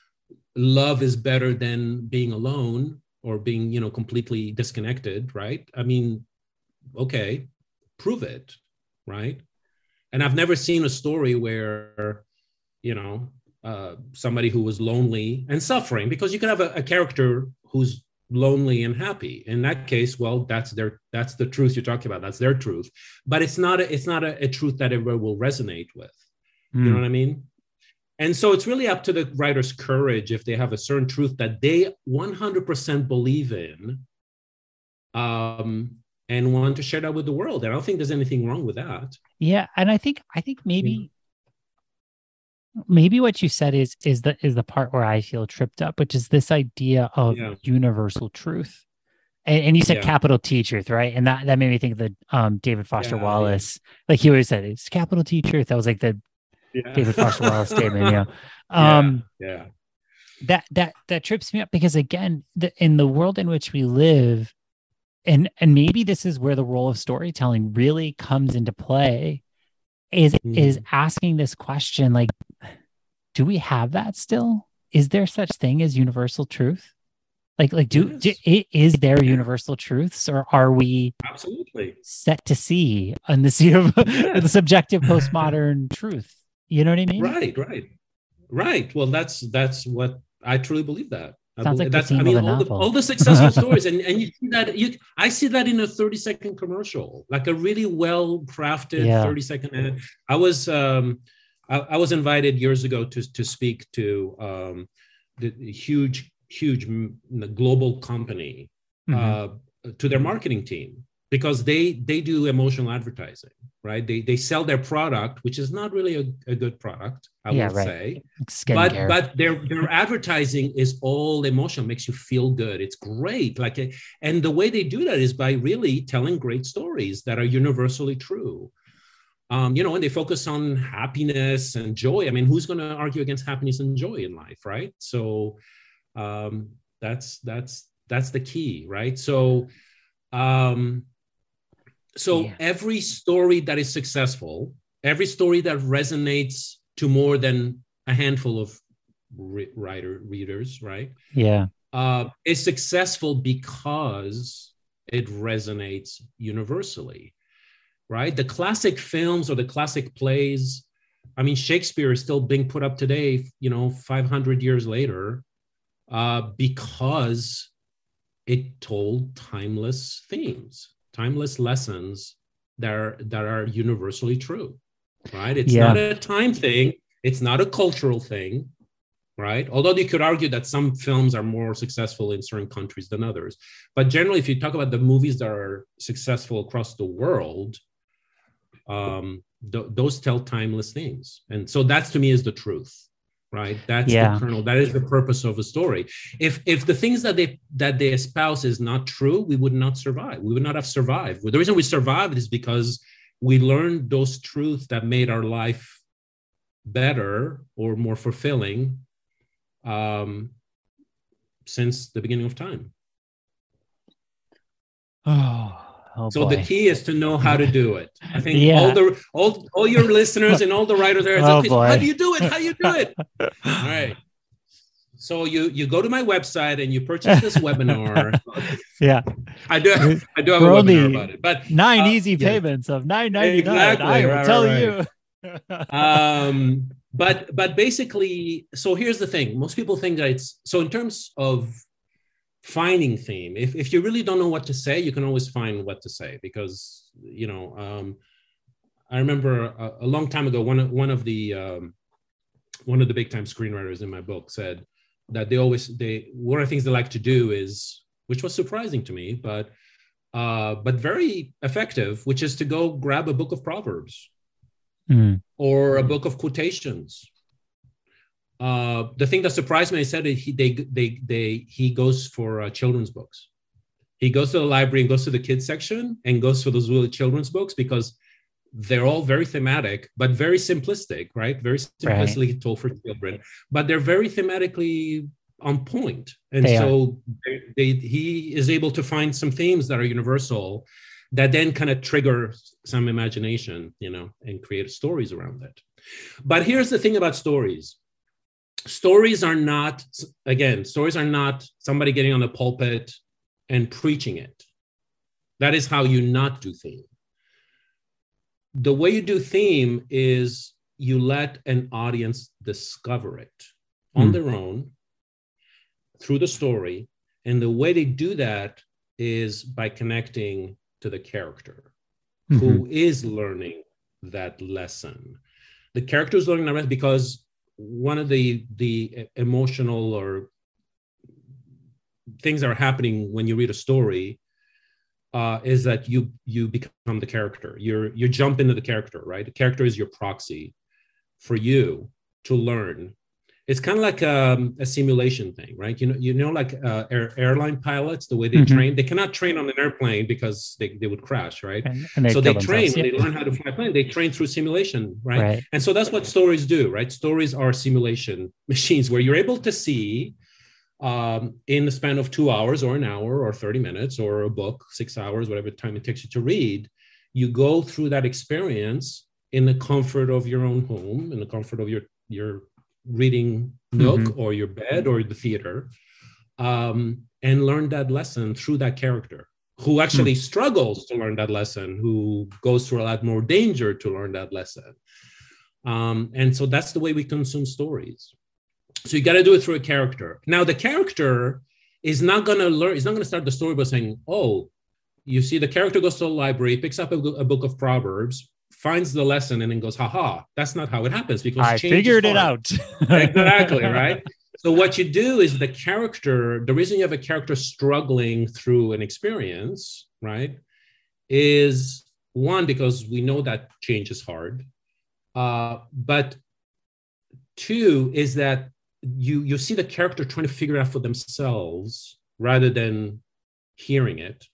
B: love is better than being alone or being you know completely disconnected right? I mean okay prove it right? And i've never seen a story where you know uh, somebody who was lonely and suffering because you can have a, a character who's lonely and happy. In that case well that's their that's the truth you're talking about. That's their truth. But it's not a, it's not a, a truth that everyone will resonate with. Mm. you know hmm. what i mean and so it's really up to the writer's courage if they have a certain truth that they 100% believe in um, and want to share that with the world. And I don't think there's anything wrong with that.
A: Yeah. And I think, I think maybe, yeah. maybe what you said is, is the, is the part where I feel tripped up, which is this idea of yeah. universal truth. And, and, you said yeah. capital T truth, right? And that, that made me think of the um, David Foster Wallace. Like he always said, it's capital T truth. That was like the yeah. David Foster Wallace statement. Yeah.
B: Um, yeah. yeah.
A: That that that trips me up because again, the, in the world in which we live, and and maybe this is where the role of storytelling really comes into play, is mm. is asking this question like, do we have that still? Is there such thing as universal truth? Like, like, do, yes. do is there universal truths, or are we
B: absolutely
A: set to see on the sea of yes. the subjective postmodern truth? You know what I mean?
B: Right, right, right. Well, that's that's what I truly believe that.
A: Sounds I
B: believe,
A: like
B: that's
A: I
B: mean
A: all
B: the, all the, successful stories, and and you see that you I see that in a thirty second commercial, like a really well crafted yeah. thirty second ad. I was um I, I, was invited years ago to to speak to um the huge huge global company mm-hmm. uh, to their marketing team because they they do emotional advertising right they they sell their product which is not really a, a good product i yeah, would right. say but but their their advertising is all emotional makes you feel good it's great like and the way they do that is by really telling great stories that are universally true um, you know, and they focus on happiness and joy. I mean, who's going to argue against happiness and joy in life, right? So um, that's that's that's the key, right? So um, so yeah. every story that is successful, every story that resonates to more than a handful of re- writer readers, right?
A: Yeah,
B: uh, is successful because it resonates universally, right? The classic films or the classic plays. I mean, Shakespeare is still being put up today, you know, 500 years later, uh, because it told timeless themes timeless lessons that are that are universally true right? It's yeah. not a time thing. It's not a cultural thing right? Although you could argue that some films are more successful in certain countries than others. But generally if you talk about the movies that are successful across the world um, th- those tell timeless things. And so that's to me is the truth right? That's yeah. the kernel. That is the purpose of a story. If if the things that they that they espouse is not true we would not survive. We would not have survived. The reason we survived is because we learned those truths that made our life better or more fulfilling um, since the beginning of time.
A: Oh Oh,
B: so boy. the key is to know how to do it. I think yeah. all the all all your listeners and all the writers there. Oh, okay, so how do you do it? How do you do it? all right. So you you go to my website and you purchase this webinar.
A: yeah,
B: I do. I do have For a webinar about it, but
A: nine uh, easy yeah. payments of nine ninety nine. Exactly, I will right, tell right.
B: you. um, but but basically, so here's the thing. Most people think that it's so in terms of finding theme if, if you really don't know what to say you can always find what to say because you know um, i remember a, a, long time ago one of, one of the um, one of the big time screenwriters in my book said that they always they one of the things they like to do is which was surprising to me but uh, but very effective which is to go grab a book of proverbs mm. or a book of quotations uh, the thing that surprised me, I said he they they they he goes for uh, children's books. He goes to the library and goes to the kids section and goes for those really children's books because they're all very thematic, but very simplistic, right? Very simplistically right. told for children, but they're very thematically on point. And they so they, they, he is able to find some themes that are universal that then kind of trigger some imagination, you know, and create stories around that. But here's the thing about stories stories are not again stories are not somebody getting on the pulpit and preaching it that is how you not do theme the way you do theme is you let an audience discover it on mm. their own through the story and the way they do that is by connecting to the character mm-hmm. who is learning that lesson the character is learning that lesson because one of the the emotional or things that are happening when you read a story uh, is that you you become the character. You're you jump into the character, right? The character is your proxy for you to learn it's kind of like um, a simulation thing, right? You know, you know, like uh, air, airline pilots, the way they mm-hmm. train, they cannot train on an airplane because they, they would crash, right? And, and so they train when yeah. they learn how to fly a plane. They train through simulation, right? right? And so that's what stories do, right? Stories are simulation machines where you're able to see um, in the span of two hours or an hour or 30 minutes or a book, six hours, whatever time it takes you to read, you go through that experience in the comfort of your own home, in the comfort of your your reading Nook mm-hmm. or your bed or the theater, um, and learn that lesson through that character who actually mm. struggles to learn that lesson, who goes through a lot more danger to learn that lesson. Um, and so that's the way we consume stories. So you got to do it through a character. Now, the character is not going to learn, is not going to start the story by saying, oh, you see, the character goes to the library, picks up a, a book of Proverbs, finds the lesson and then goes, haha, that's not how it happens because
A: I figured it out.
B: exactly, right? So what you do is the character, the reason you have a character struggling through an experience, right, is one, because we know that change is hard. Uh, but two is that you you see the character trying to figure it out for themselves rather than hearing it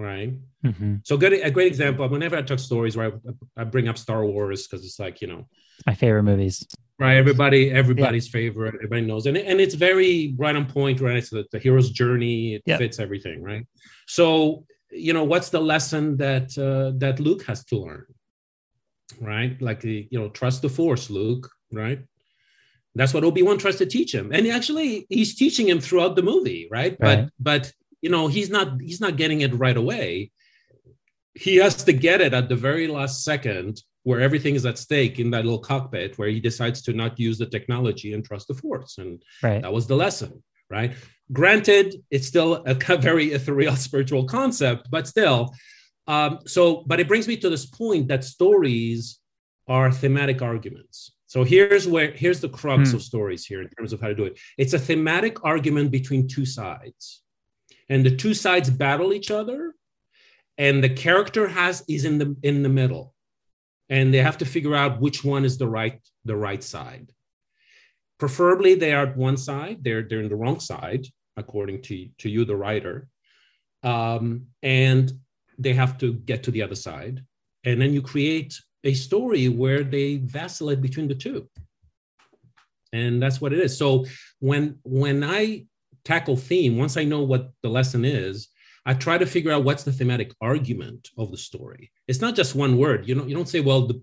B: right? Mm-hmm. So good, a great example. Whenever I talk stories, where I, I bring up Star Wars because it's like you know
A: my favorite movies.
B: Right, everybody, everybody's yeah. favorite. Everybody knows, and and it's very right on point. Right, it's the, the hero's journey. It fits everything. Right. So you know, what's the lesson that uh, that Luke has to learn? Right, like you know, trust the Force, Luke. Right. That's what Obi Wan tries to teach him, and actually, he's teaching him throughout the movie. Right. right. But but you know he's not he's not getting it right away. He has to get it at the very last second where everything is at stake in that little cockpit where he decides to not use the technology and trust the force. And right. that was the lesson right? Granted it's still a very ethereal spiritual concept but still um, so but it brings me to this point that stories are thematic arguments. So here's where here's the crux hmm. of stories here in terms of how to do it. It's a thematic argument between two sides and the two sides battle each other and the character has is in the in the middle and they have to figure out which one is the right the right side. Preferably they are one side they're they're in the wrong side according to to you the writer um, and they have to get to the other side. And then you create a story where they vacillate between the two. And that's what it is. So when when i tackle theme, once I know what the lesson is, I try to figure out what's the thematic argument of the story. It's not just one word. You know, you don't say, well, the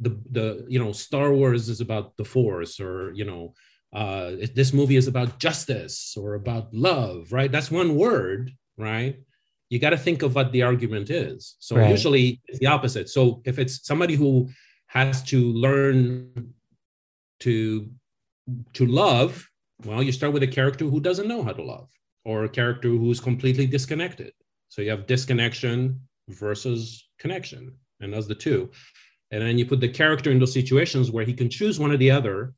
B: the the you know, Star Wars is about the Force, or you know, uh, this movie is about justice or about love, right? That's one word, right? You got to think of what the argument is. So right. usually it's the opposite. So if it's somebody who has to learn to to love well, you start with a character who doesn't know how to love, or a character who's completely disconnected. So you have disconnection versus connection, and that's the two. And then you put the character in those situations where he can choose one or the other.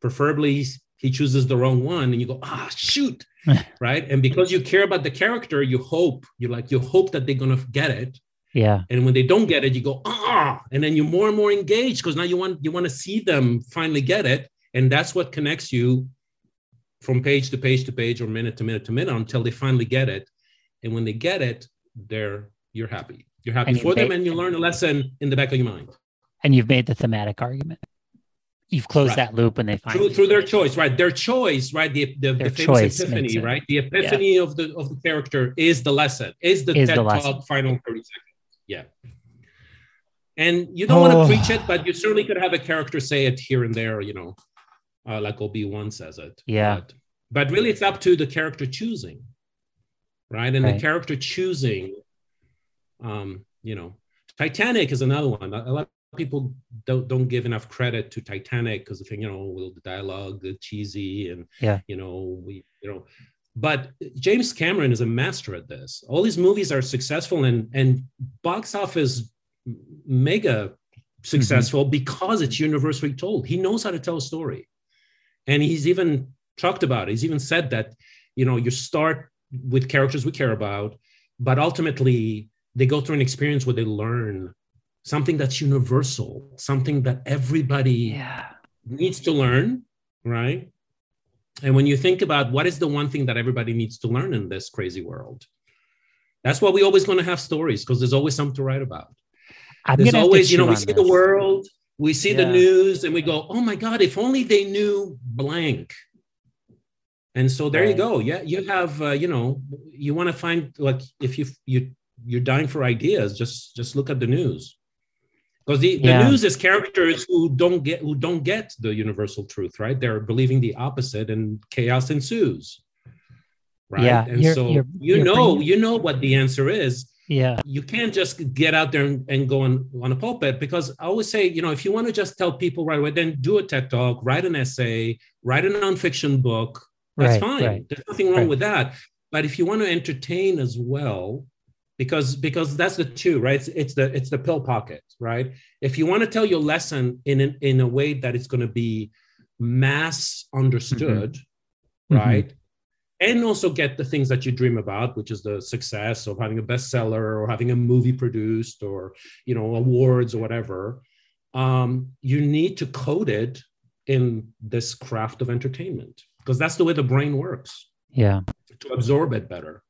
B: Preferably, he chooses the wrong one, and you go, ah, shoot, right? And because you care about the character, you hope you like you hope that they're gonna get it.
A: Yeah.
B: And when they don't get it, you go, ah, and then you're more and more engaged because now you want you want to see them finally get it, and that's what connects you from page to page to page or minute to minute to minute until they finally get it. And when they get it, they're you're happy. You're happy and for them, and you learn a lesson in the back of your mind.
A: And you've made the thematic argument. You've closed right. that loop and they
B: finally through, through their choice, right? Their choice, right? The the, the famous epiphany, right? The epiphany yeah. of the of the character is the lesson, is the is TED the Talk final 30 seconds. Yeah. And you don't oh. want to preach it, but you certainly could have a character say it here and there, you know, uh, like Obi-Wan says it.
A: Yeah.
B: But, but, really it's up to the character choosing, right? And right. the character choosing, um, you know, Titanic is another one. A lot of people don't, don't give enough credit to Titanic because they think, you know, well, the dialogue, the cheesy and,
A: yeah.
B: you know, we, you know, but James Cameron is a master at this. All these movies are successful and, and box office mega successful mm-hmm. because it's universally told. He knows how to tell a story and he's even talked about it. he's even said that you know you start with characters we care about but ultimately they go through an experience where they learn something that's universal something that everybody
A: yeah.
B: needs to learn right and when you think about what is the one thing that everybody needs to learn in this crazy world that's why we always going to have stories because there's always something to write about I'm there's always you know we see this. the world we see yeah. the news and we go, oh my God, if only they knew blank. And so there right. you go. Yeah, you have, uh, you know, you want to find like if you you you're dying for ideas, just just look at the news, because the, the yeah. news is characters who don't get who don't get the universal truth, right? They're believing the opposite, and chaos ensues. Right.
A: Yeah,
B: and you're, so you're, you you're know bringing... you know what the answer is
A: yeah.
B: You can't just get out there and, and go on, on a pulpit because I always say, you know, if you want to just tell people right away, then do a TED talk, write an essay, write a nonfiction book. That's right, fine. Right, There's nothing wrong right. with that. But if you want to entertain as well, because because that's the two, right? It's, it's the it's the pill pocket, right? If you want to tell your lesson in an, in a way that it's going to be mass understood, mm-hmm. right? Mm-hmm and also get the things that you dream about which is the success of having a bestseller or having a movie produced or you know awards or whatever um, you need to code it in this craft of entertainment because that's the way the brain works
A: yeah
B: to absorb it better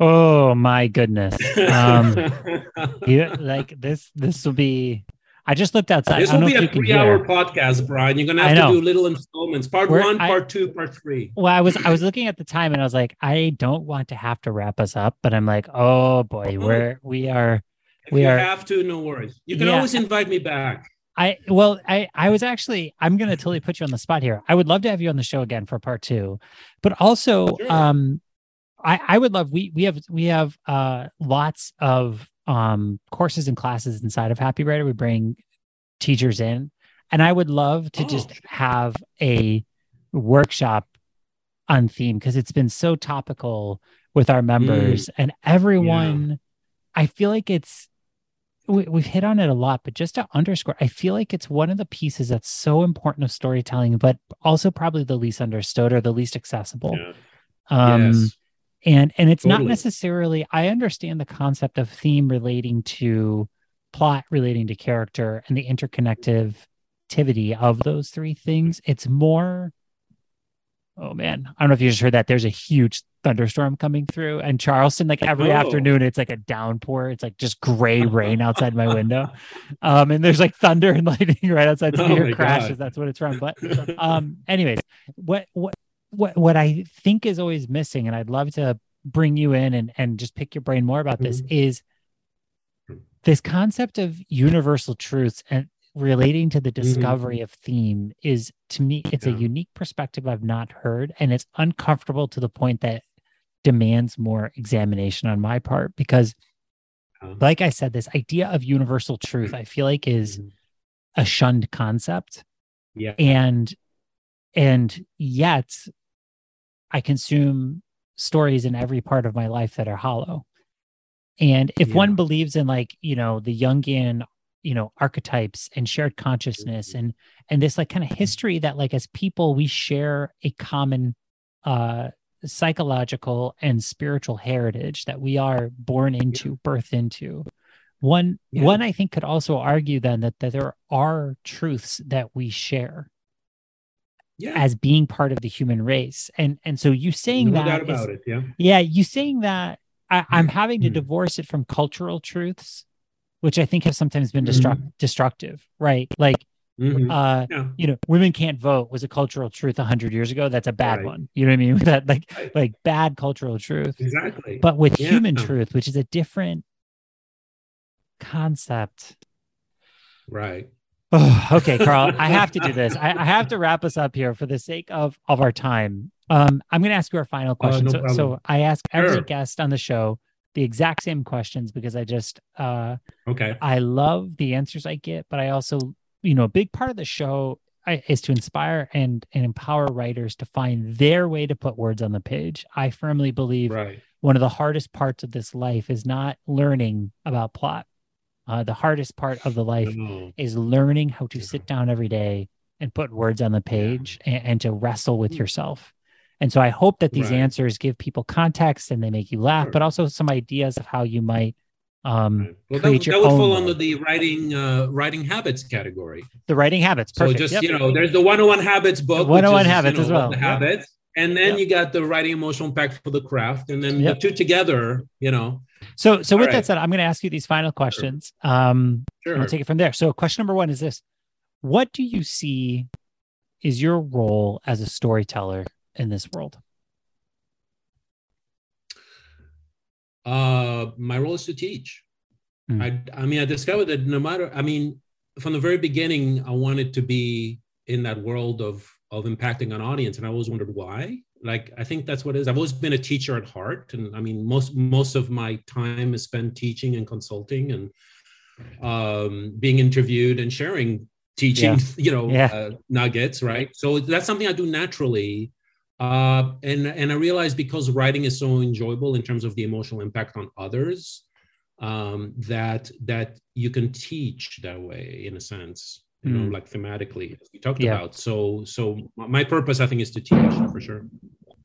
A: Oh my goodness. Um, you, like this, this will be. I just looked outside.
B: This will be a three-hour podcast, Brian. You're gonna have to do little installments. Part We're, one, I, part two, part three.
A: Well, I was I was looking at the time and I was like, I don't want to have to wrap us up, but I'm like, oh boy, uh-huh. we're we are
B: if
A: we
B: you
A: are.
B: have to, no worries. You can yeah, always invite me back.
A: I well, I I was actually I'm gonna totally put you on the spot here. I would love to have you on the show again for part two, but also sure. um, I I would love we we have we have uh lots of um courses and classes inside of Happy Writer. We bring teachers in, and I would love to oh. just have a workshop on theme because it's been so topical with our members mm. and everyone. Yeah. I feel like it's we, we've hit on it a lot, but just to underscore, I feel like it's one of the pieces that's so important of storytelling, but also probably the least understood or the least accessible. Yeah. Um, yes. And and it's totally. not necessarily. I understand the concept of theme relating to plot, relating to character, and the interconnectivity of those three things. It's more oh man, I don't know if you just heard that. There's a huge thunderstorm coming through, and Charleston, like every oh. afternoon, it's like a downpour. It's like just gray rain outside my window, um, and there's like thunder and lightning right outside. So oh crashes. God. That's what it's from. But, um, anyways, what what what what I think is always missing, and I'd love to bring you in and and just pick your brain more about this mm-hmm. is this concept of universal truths and relating to the mm-hmm. discovery mm-hmm. of theme is to me it's yeah. a unique perspective i've not heard and it's uncomfortable to the point that demands more examination on my part because like i said this idea of universal truth i feel like is mm-hmm. a shunned concept
B: yeah
A: and and yet i consume stories in every part of my life that are hollow and if yeah. one believes in like you know the jungian you know archetypes and shared consciousness mm-hmm. and and this like kind of history that like as people we share a common uh psychological and spiritual heritage that we are born into yeah. birth into one yeah. one i think could also argue then that, that there are truths that we share yeah. as being part of the human race and and so you saying
B: no
A: that
B: is, it, yeah
A: yeah you saying that I, i'm having to mm-hmm. divorce it from cultural truths which I think have sometimes been destruct- mm-hmm. destructive, right? Like, mm-hmm. uh, yeah. you know, women can't vote was a cultural truth hundred years ago. That's a bad right. one. You know what I mean? that like, right. like bad cultural truth.
B: Exactly.
A: But with yeah. human truth, which is a different concept.
B: Right.
A: Oh, okay, Karl, I have to do this. I, I, have to wrap us up here for the sake of of our time. Um, I'm going to ask you our final question. Uh, no so, so, I ask every sure. guest on the show the exact same questions because I just uh
B: okay.
A: I love the answers I get, but I also, you know, a big part of the show is to inspire and and empower writers to find their way to put words on the page. I firmly believe
B: right.
A: one of the hardest parts of this life is not learning about plot. Uh, the hardest part of the life is learning how to sit down every day and put words on the page yeah. and, and, to wrestle with hmm. yourself. And so I hope that these right. answers give people context and they make you laugh, sure. but also some ideas of how you might um
B: well, create that, that would fall under the writing uh writing habits category
A: the writing habits perfect.
B: so just
A: yep.
B: you know there's the 101 habits book
A: 101 is, habits you know, as well
B: the habits and then yep. you got the writing emotional impact for the craft and then yep. the two together you know
A: so so All with right. that said i'm going to ask you these final questions sure. um sure. i'll take it from there so question number one is this what do you see is your role as a storyteller in this world?
B: Uh, my role is to teach. Mm. I, I mean, I discovered that no matter, I mean, from the very beginning, I wanted to be in that world of of impacting an audience, and I always wondered why. Like, I think that's what it is. I've always been a teacher at heart, and I mean, most most of my time is spent teaching and consulting and um, being interviewed and sharing teaching, yeah. you know, yeah. uh, nuggets, right? So that's something I do naturally. Uh, and and I realized because writing is so enjoyable in terms of the emotional impact on others, um, that that you can teach that way in a sense, you mm. know, hmm. like thematically as we talked yeah. about. So so my purpose, I think, is to teach for sure.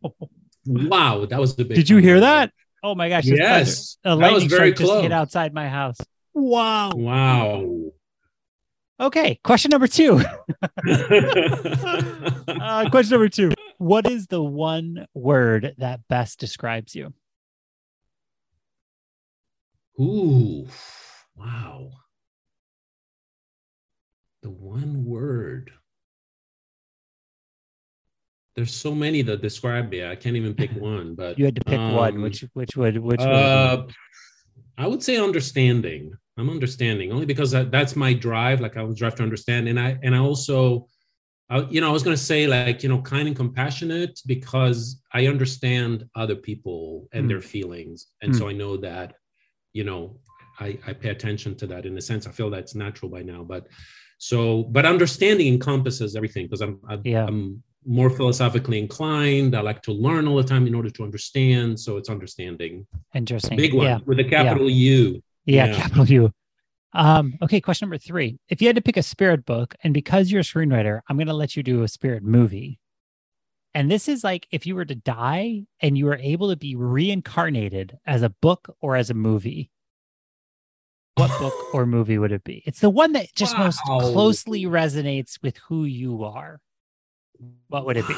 B: wow, that was the big.
A: Did you hear that? Oh my gosh!
B: Yes,
A: a lightning strike just hit outside my house. Wow!
B: Wow!
A: Okay, question number two. uh, question number two. What is the one word that best describes you?
B: Ooh, wow. The one word. There's so many that describe me. I can't even pick one. But
A: you had to pick um, one. Which which would which uh,
B: would I would say understanding. I'm understanding only because that, that's my drive. Like I was drive to understand, and I and I also, I, you know, I was going to say like you know, kind and compassionate because I understand other people and mm. their feelings, and mm. so I know that, you know, I I pay attention to that in a sense. I feel that's natural by now, but so but understanding encompasses everything because I'm I'm, yeah. I'm more philosophically inclined. I like to learn all the time in order to understand. So it's understanding.
A: Interesting.
B: Big one yeah. with a capital
A: yeah.
B: U.
A: Yeah, yeah, capital U. Um, okay, question number three. If you had to pick a spirit book, and because you're a screenwriter, I'm going to let you do a spirit movie. And this is like if you were to die and you were able to be reincarnated as a book or as a movie, what book or movie would it be? It's the one that just wow. most closely resonates with who you are. What would it be?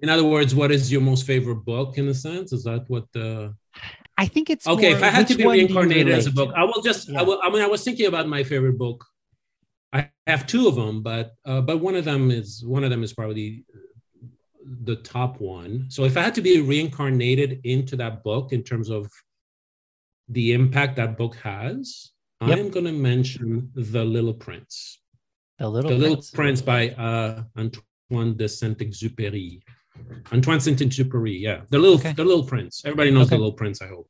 B: In other words, what is your most favorite book in a sense? Is that what the
A: I think it's
B: okay.
A: More,
B: if I had to be reincarnated as a book, I will just. Yeah. I will. I mean, I was thinking about my favorite book. I have two of them, but uh, but one of them is one of them is probably the top one. So if I had to be reincarnated into that book in terms of the impact that book has, yep. I am going to mention The Little Prince.
A: The Little
B: The
A: Prince.
B: Little Prince by uh, Antoine de Saint-Exupéry. Antoine Saint-Exupéry, yeah. The little okay. the little prince. Everybody knows okay. the little prince, I hope.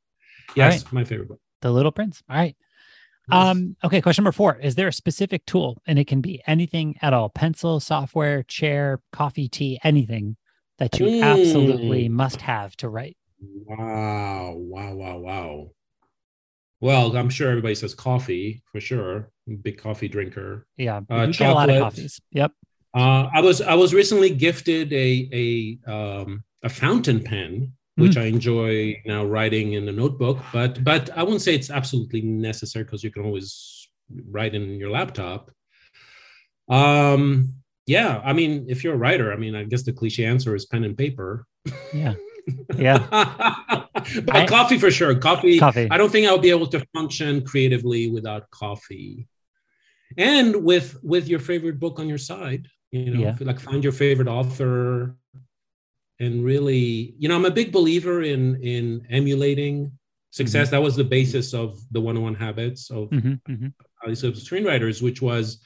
B: Yes, right. my favorite book.
A: The Little Prince. All right. Um, okay, question number four. Is there a specific tool? And it can be anything at all pencil, software, chair, coffee, tea, anything that you mm. absolutely must have to write.
B: Wow, wow, wow, wow. Well, I'm sure everybody says coffee for sure. Big coffee drinker.
A: Yeah, uh, chocolate. a lot of coffees. Yep.
B: Uh, I was I was recently gifted a a um, a fountain pen, which mm. I enjoy now writing in a notebook. But but I wouldn't say it's absolutely necessary because you can always write in your laptop. Um, yeah, I mean, if you're a writer, I mean, I guess the cliche answer is pen and paper.
A: Yeah. Yeah.
B: but I, coffee for sure. Coffee. Coffee. I don't think I'll be able to function creatively without coffee. And with with your favorite book on your side you know yeah. like find your favorite author and really you know i'm a big believer in in emulating success mm-hmm. that was the basis of the 101 habits of mm-hmm, mm-hmm. screenwriters which was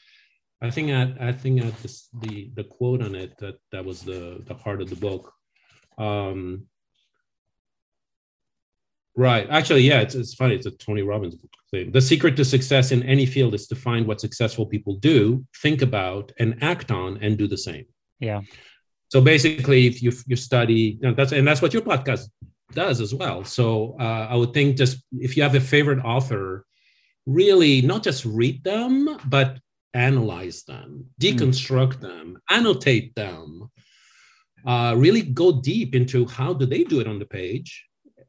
B: i think at i think at this, the the quote on it that that was the the heart of the book um right actually yeah it's, it's funny it's a tony robbins book thing. The secret to success in any field is to find what successful people do, think about, and act on, and do the same.
A: Yeah.
B: So basically, if you you study, know, that's and that's what your podcast does as well. So uh, I would think just if you have a favorite author, really not just read them, but analyze them, deconstruct mm. them, annotate them. Uh, really go deep into how do they do it on the page,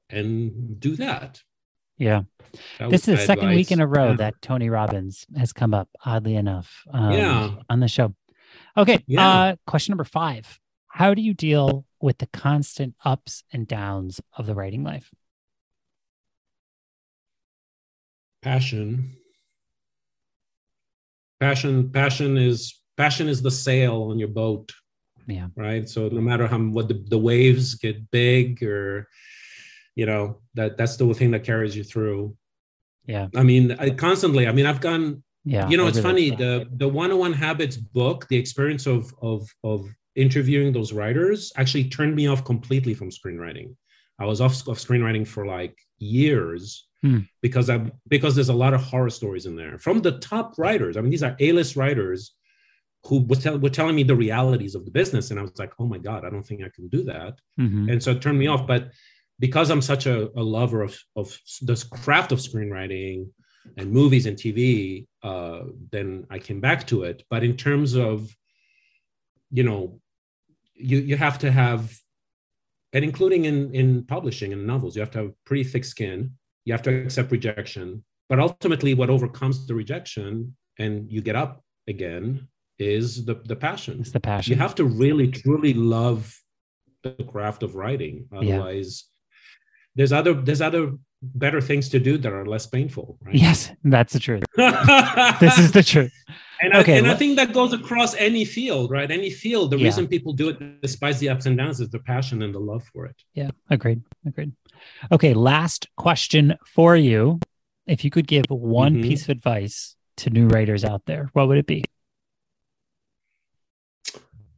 B: and do that.
A: Yeah. this is the second advice. week in a row yeah. that Tony Robbins has come up, oddly enough, um, yeah. on the show. Okay. Yeah. Uh, question number five How do you deal with the constant ups and downs of the writing life?
B: Passion. Passion, passion is passion is the sail on your boat.
A: Yeah.
B: Right. So no matter how what the, the waves get big or you know that that's the thing that carries you through
A: yeah
B: i mean I constantly i mean i've gone yeah you know it's funny the the 101 habits book the experience of of of interviewing those writers actually turned me off completely from screenwriting i was off of screenwriting for like years hmm. because i because there's a lot of horror stories in there from the top writers i mean these are a-list writers who was tell, were telling me the realities of the business and i was like oh my god i don't think i can do that mm-hmm. and so it turned me off but because I'm such a, a lover of, of this craft of screenwriting and movies and TV, uh, then I came back to it. But in terms of, you know, you you have to have, and including in in publishing and novels, you have to have pretty thick skin. You have to accept rejection. But ultimately, what overcomes the rejection and you get up again is the the passion.
A: It's the passion.
B: You have to really truly love the craft of writing. Otherwise, there's other there's other better things to do that are less painful.
A: Right? Yes, that's the truth. this is the truth.
B: And, okay, I, and I think that goes across any field, right? Any field. The yeah. reason people do it, despite the ups and downs, is the passion and the love for it.
A: Yeah, agreed. Agreed. Okay, last question for you. If you could give one mm-hmm. piece of advice to new writers out there, what would it be?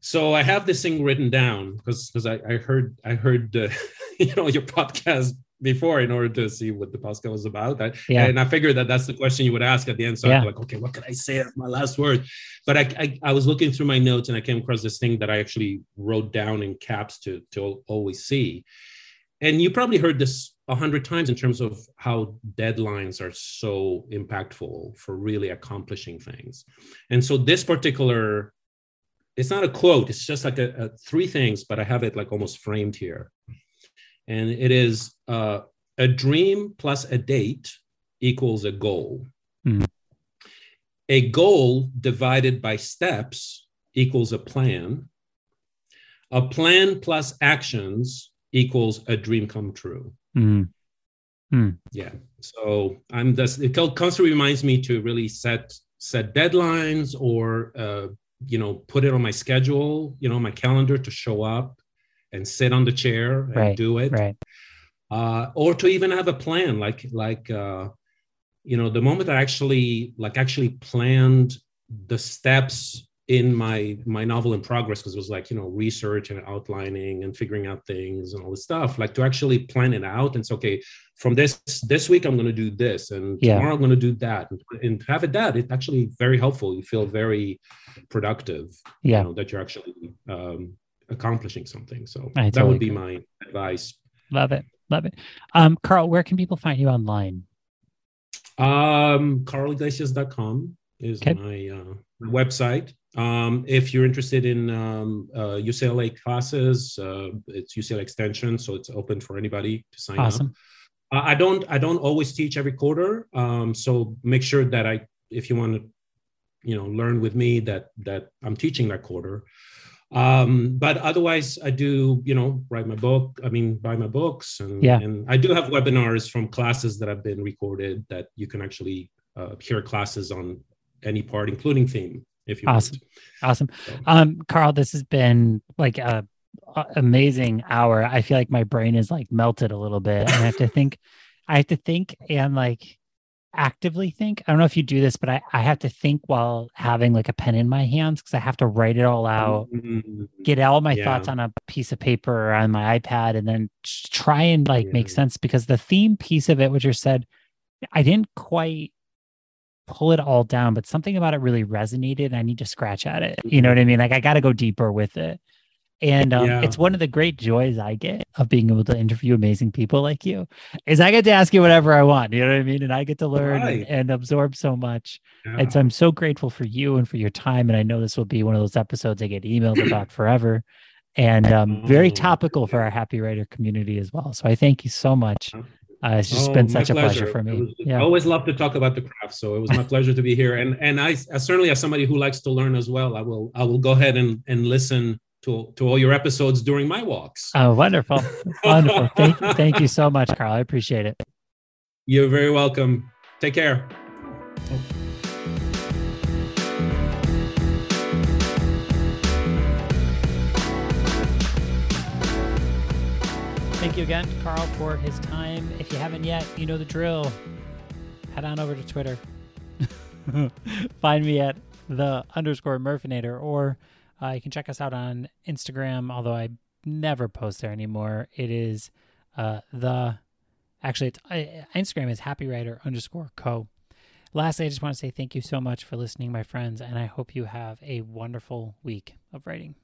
B: So I have this thing written down because because I, I heard I heard uh, you know your podcast before in order to see what the podcast was about. I, yeah. And I figured that that's the question you would ask at the end. So yeah. I'm like, okay, what can I say as my last word? But I, I, I, was looking through my notes and I came across this thing that I actually wrote down in caps to, to always see. And you probably heard this a hundred times in terms of how deadlines are so impactful for really accomplishing things. And so this particular, it's not a quote, it's just like a, a three things, but I have it like almost framed here and it is uh, a dream plus a date equals a goal. Mm-hmm. A goal divided by steps equals a plan. A plan plus actions equals a dream come true. Mm-hmm. Mm. Yeah. So I'm just it constantly reminds me to really set set deadlines or uh, you know put it on my schedule, you know, my calendar to show up and sit on the chair and
A: right,
B: do it.
A: right.
B: Uh, or to even have a plan like like uh, you know the moment i actually like actually planned the steps in my my novel in progress because it was like you know research and outlining and figuring out things and all this stuff like to actually plan it out and say okay from this this week i'm going to do this and yeah. tomorrow i'm going to do that and, and have it that it's actually very helpful you feel very productive
A: yeah
B: you know, that you're actually um, accomplishing something. So I that would be agree. my advice.
A: Love it. Love it. Um, Karl, where can people find you online?
B: Um, karliglesias.com is okay. my, uh, website. Um, if you're interested in um, uh, UCLA classes, uh, it's UCLA Extension, so it's open for anybody to sign
A: awesome.
B: up. I don't I don't always teach every quarter, um, so make sure that I if you want to, you know, learn with me that that I'm teaching that quarter. Um, but otherwise, I do, you know, write my book. I mean, buy my books, and,
A: yeah.
B: and I do have webinars from classes that have been recorded that you can actually uh, hear classes on any part, including theme, if you
A: awesome,
B: want.
A: awesome. So. Um, Karl, this has been like a, a amazing hour. I feel like my brain is like melted a little bit, and I have to think. I have to think and like actively think. I don't know if you do this, but I, I have to think while having like a pen in my hands because I have to write it all out, mm-hmm. get all my yeah. thoughts on a piece of paper or on my iPad, and then try and like yeah. make sense because the theme piece of it, which you said, I didn't quite pull it all down, but something about it really resonated. And I need to scratch at it. You know mm-hmm. what I mean? Like I got to go deeper with it. And um, yeah. it's one of the great joys I get of being able to interview amazing people like you is I get to ask you whatever I want. You know what I mean? And I get to learn right. and, and, absorb so much. Yeah. And so I'm so grateful for you and for your time. And I know this will be one of those episodes I get emailed about forever and um, very oh, topical for our happy writer community as well. So I thank you so much. Uh, it's just oh, been such a pleasure, for me.
B: Was, yeah. I always love to talk about the craft, so it was my pleasure to be here. And and I, I certainly, as somebody who likes to learn as well, I will I will go ahead and and listen to, to all your episodes during my walks.
A: Oh, wonderful. wonderful. Thank, thank you so much, Karl. I appreciate it.
B: You're very welcome. Take care.
A: Thank you again to Karl for his time. If you haven't yet, you know the drill. Head on over to Twitter. Find me at the underscore Murfinator or uh, you can check us out on Instagram, although I never post there anymore. It is uh, the actually it's uh, Instagram is Happy Writer underscore Co. Lastly, I just want to say thank you so much for listening, my friends, and I hope you have a wonderful week of writing.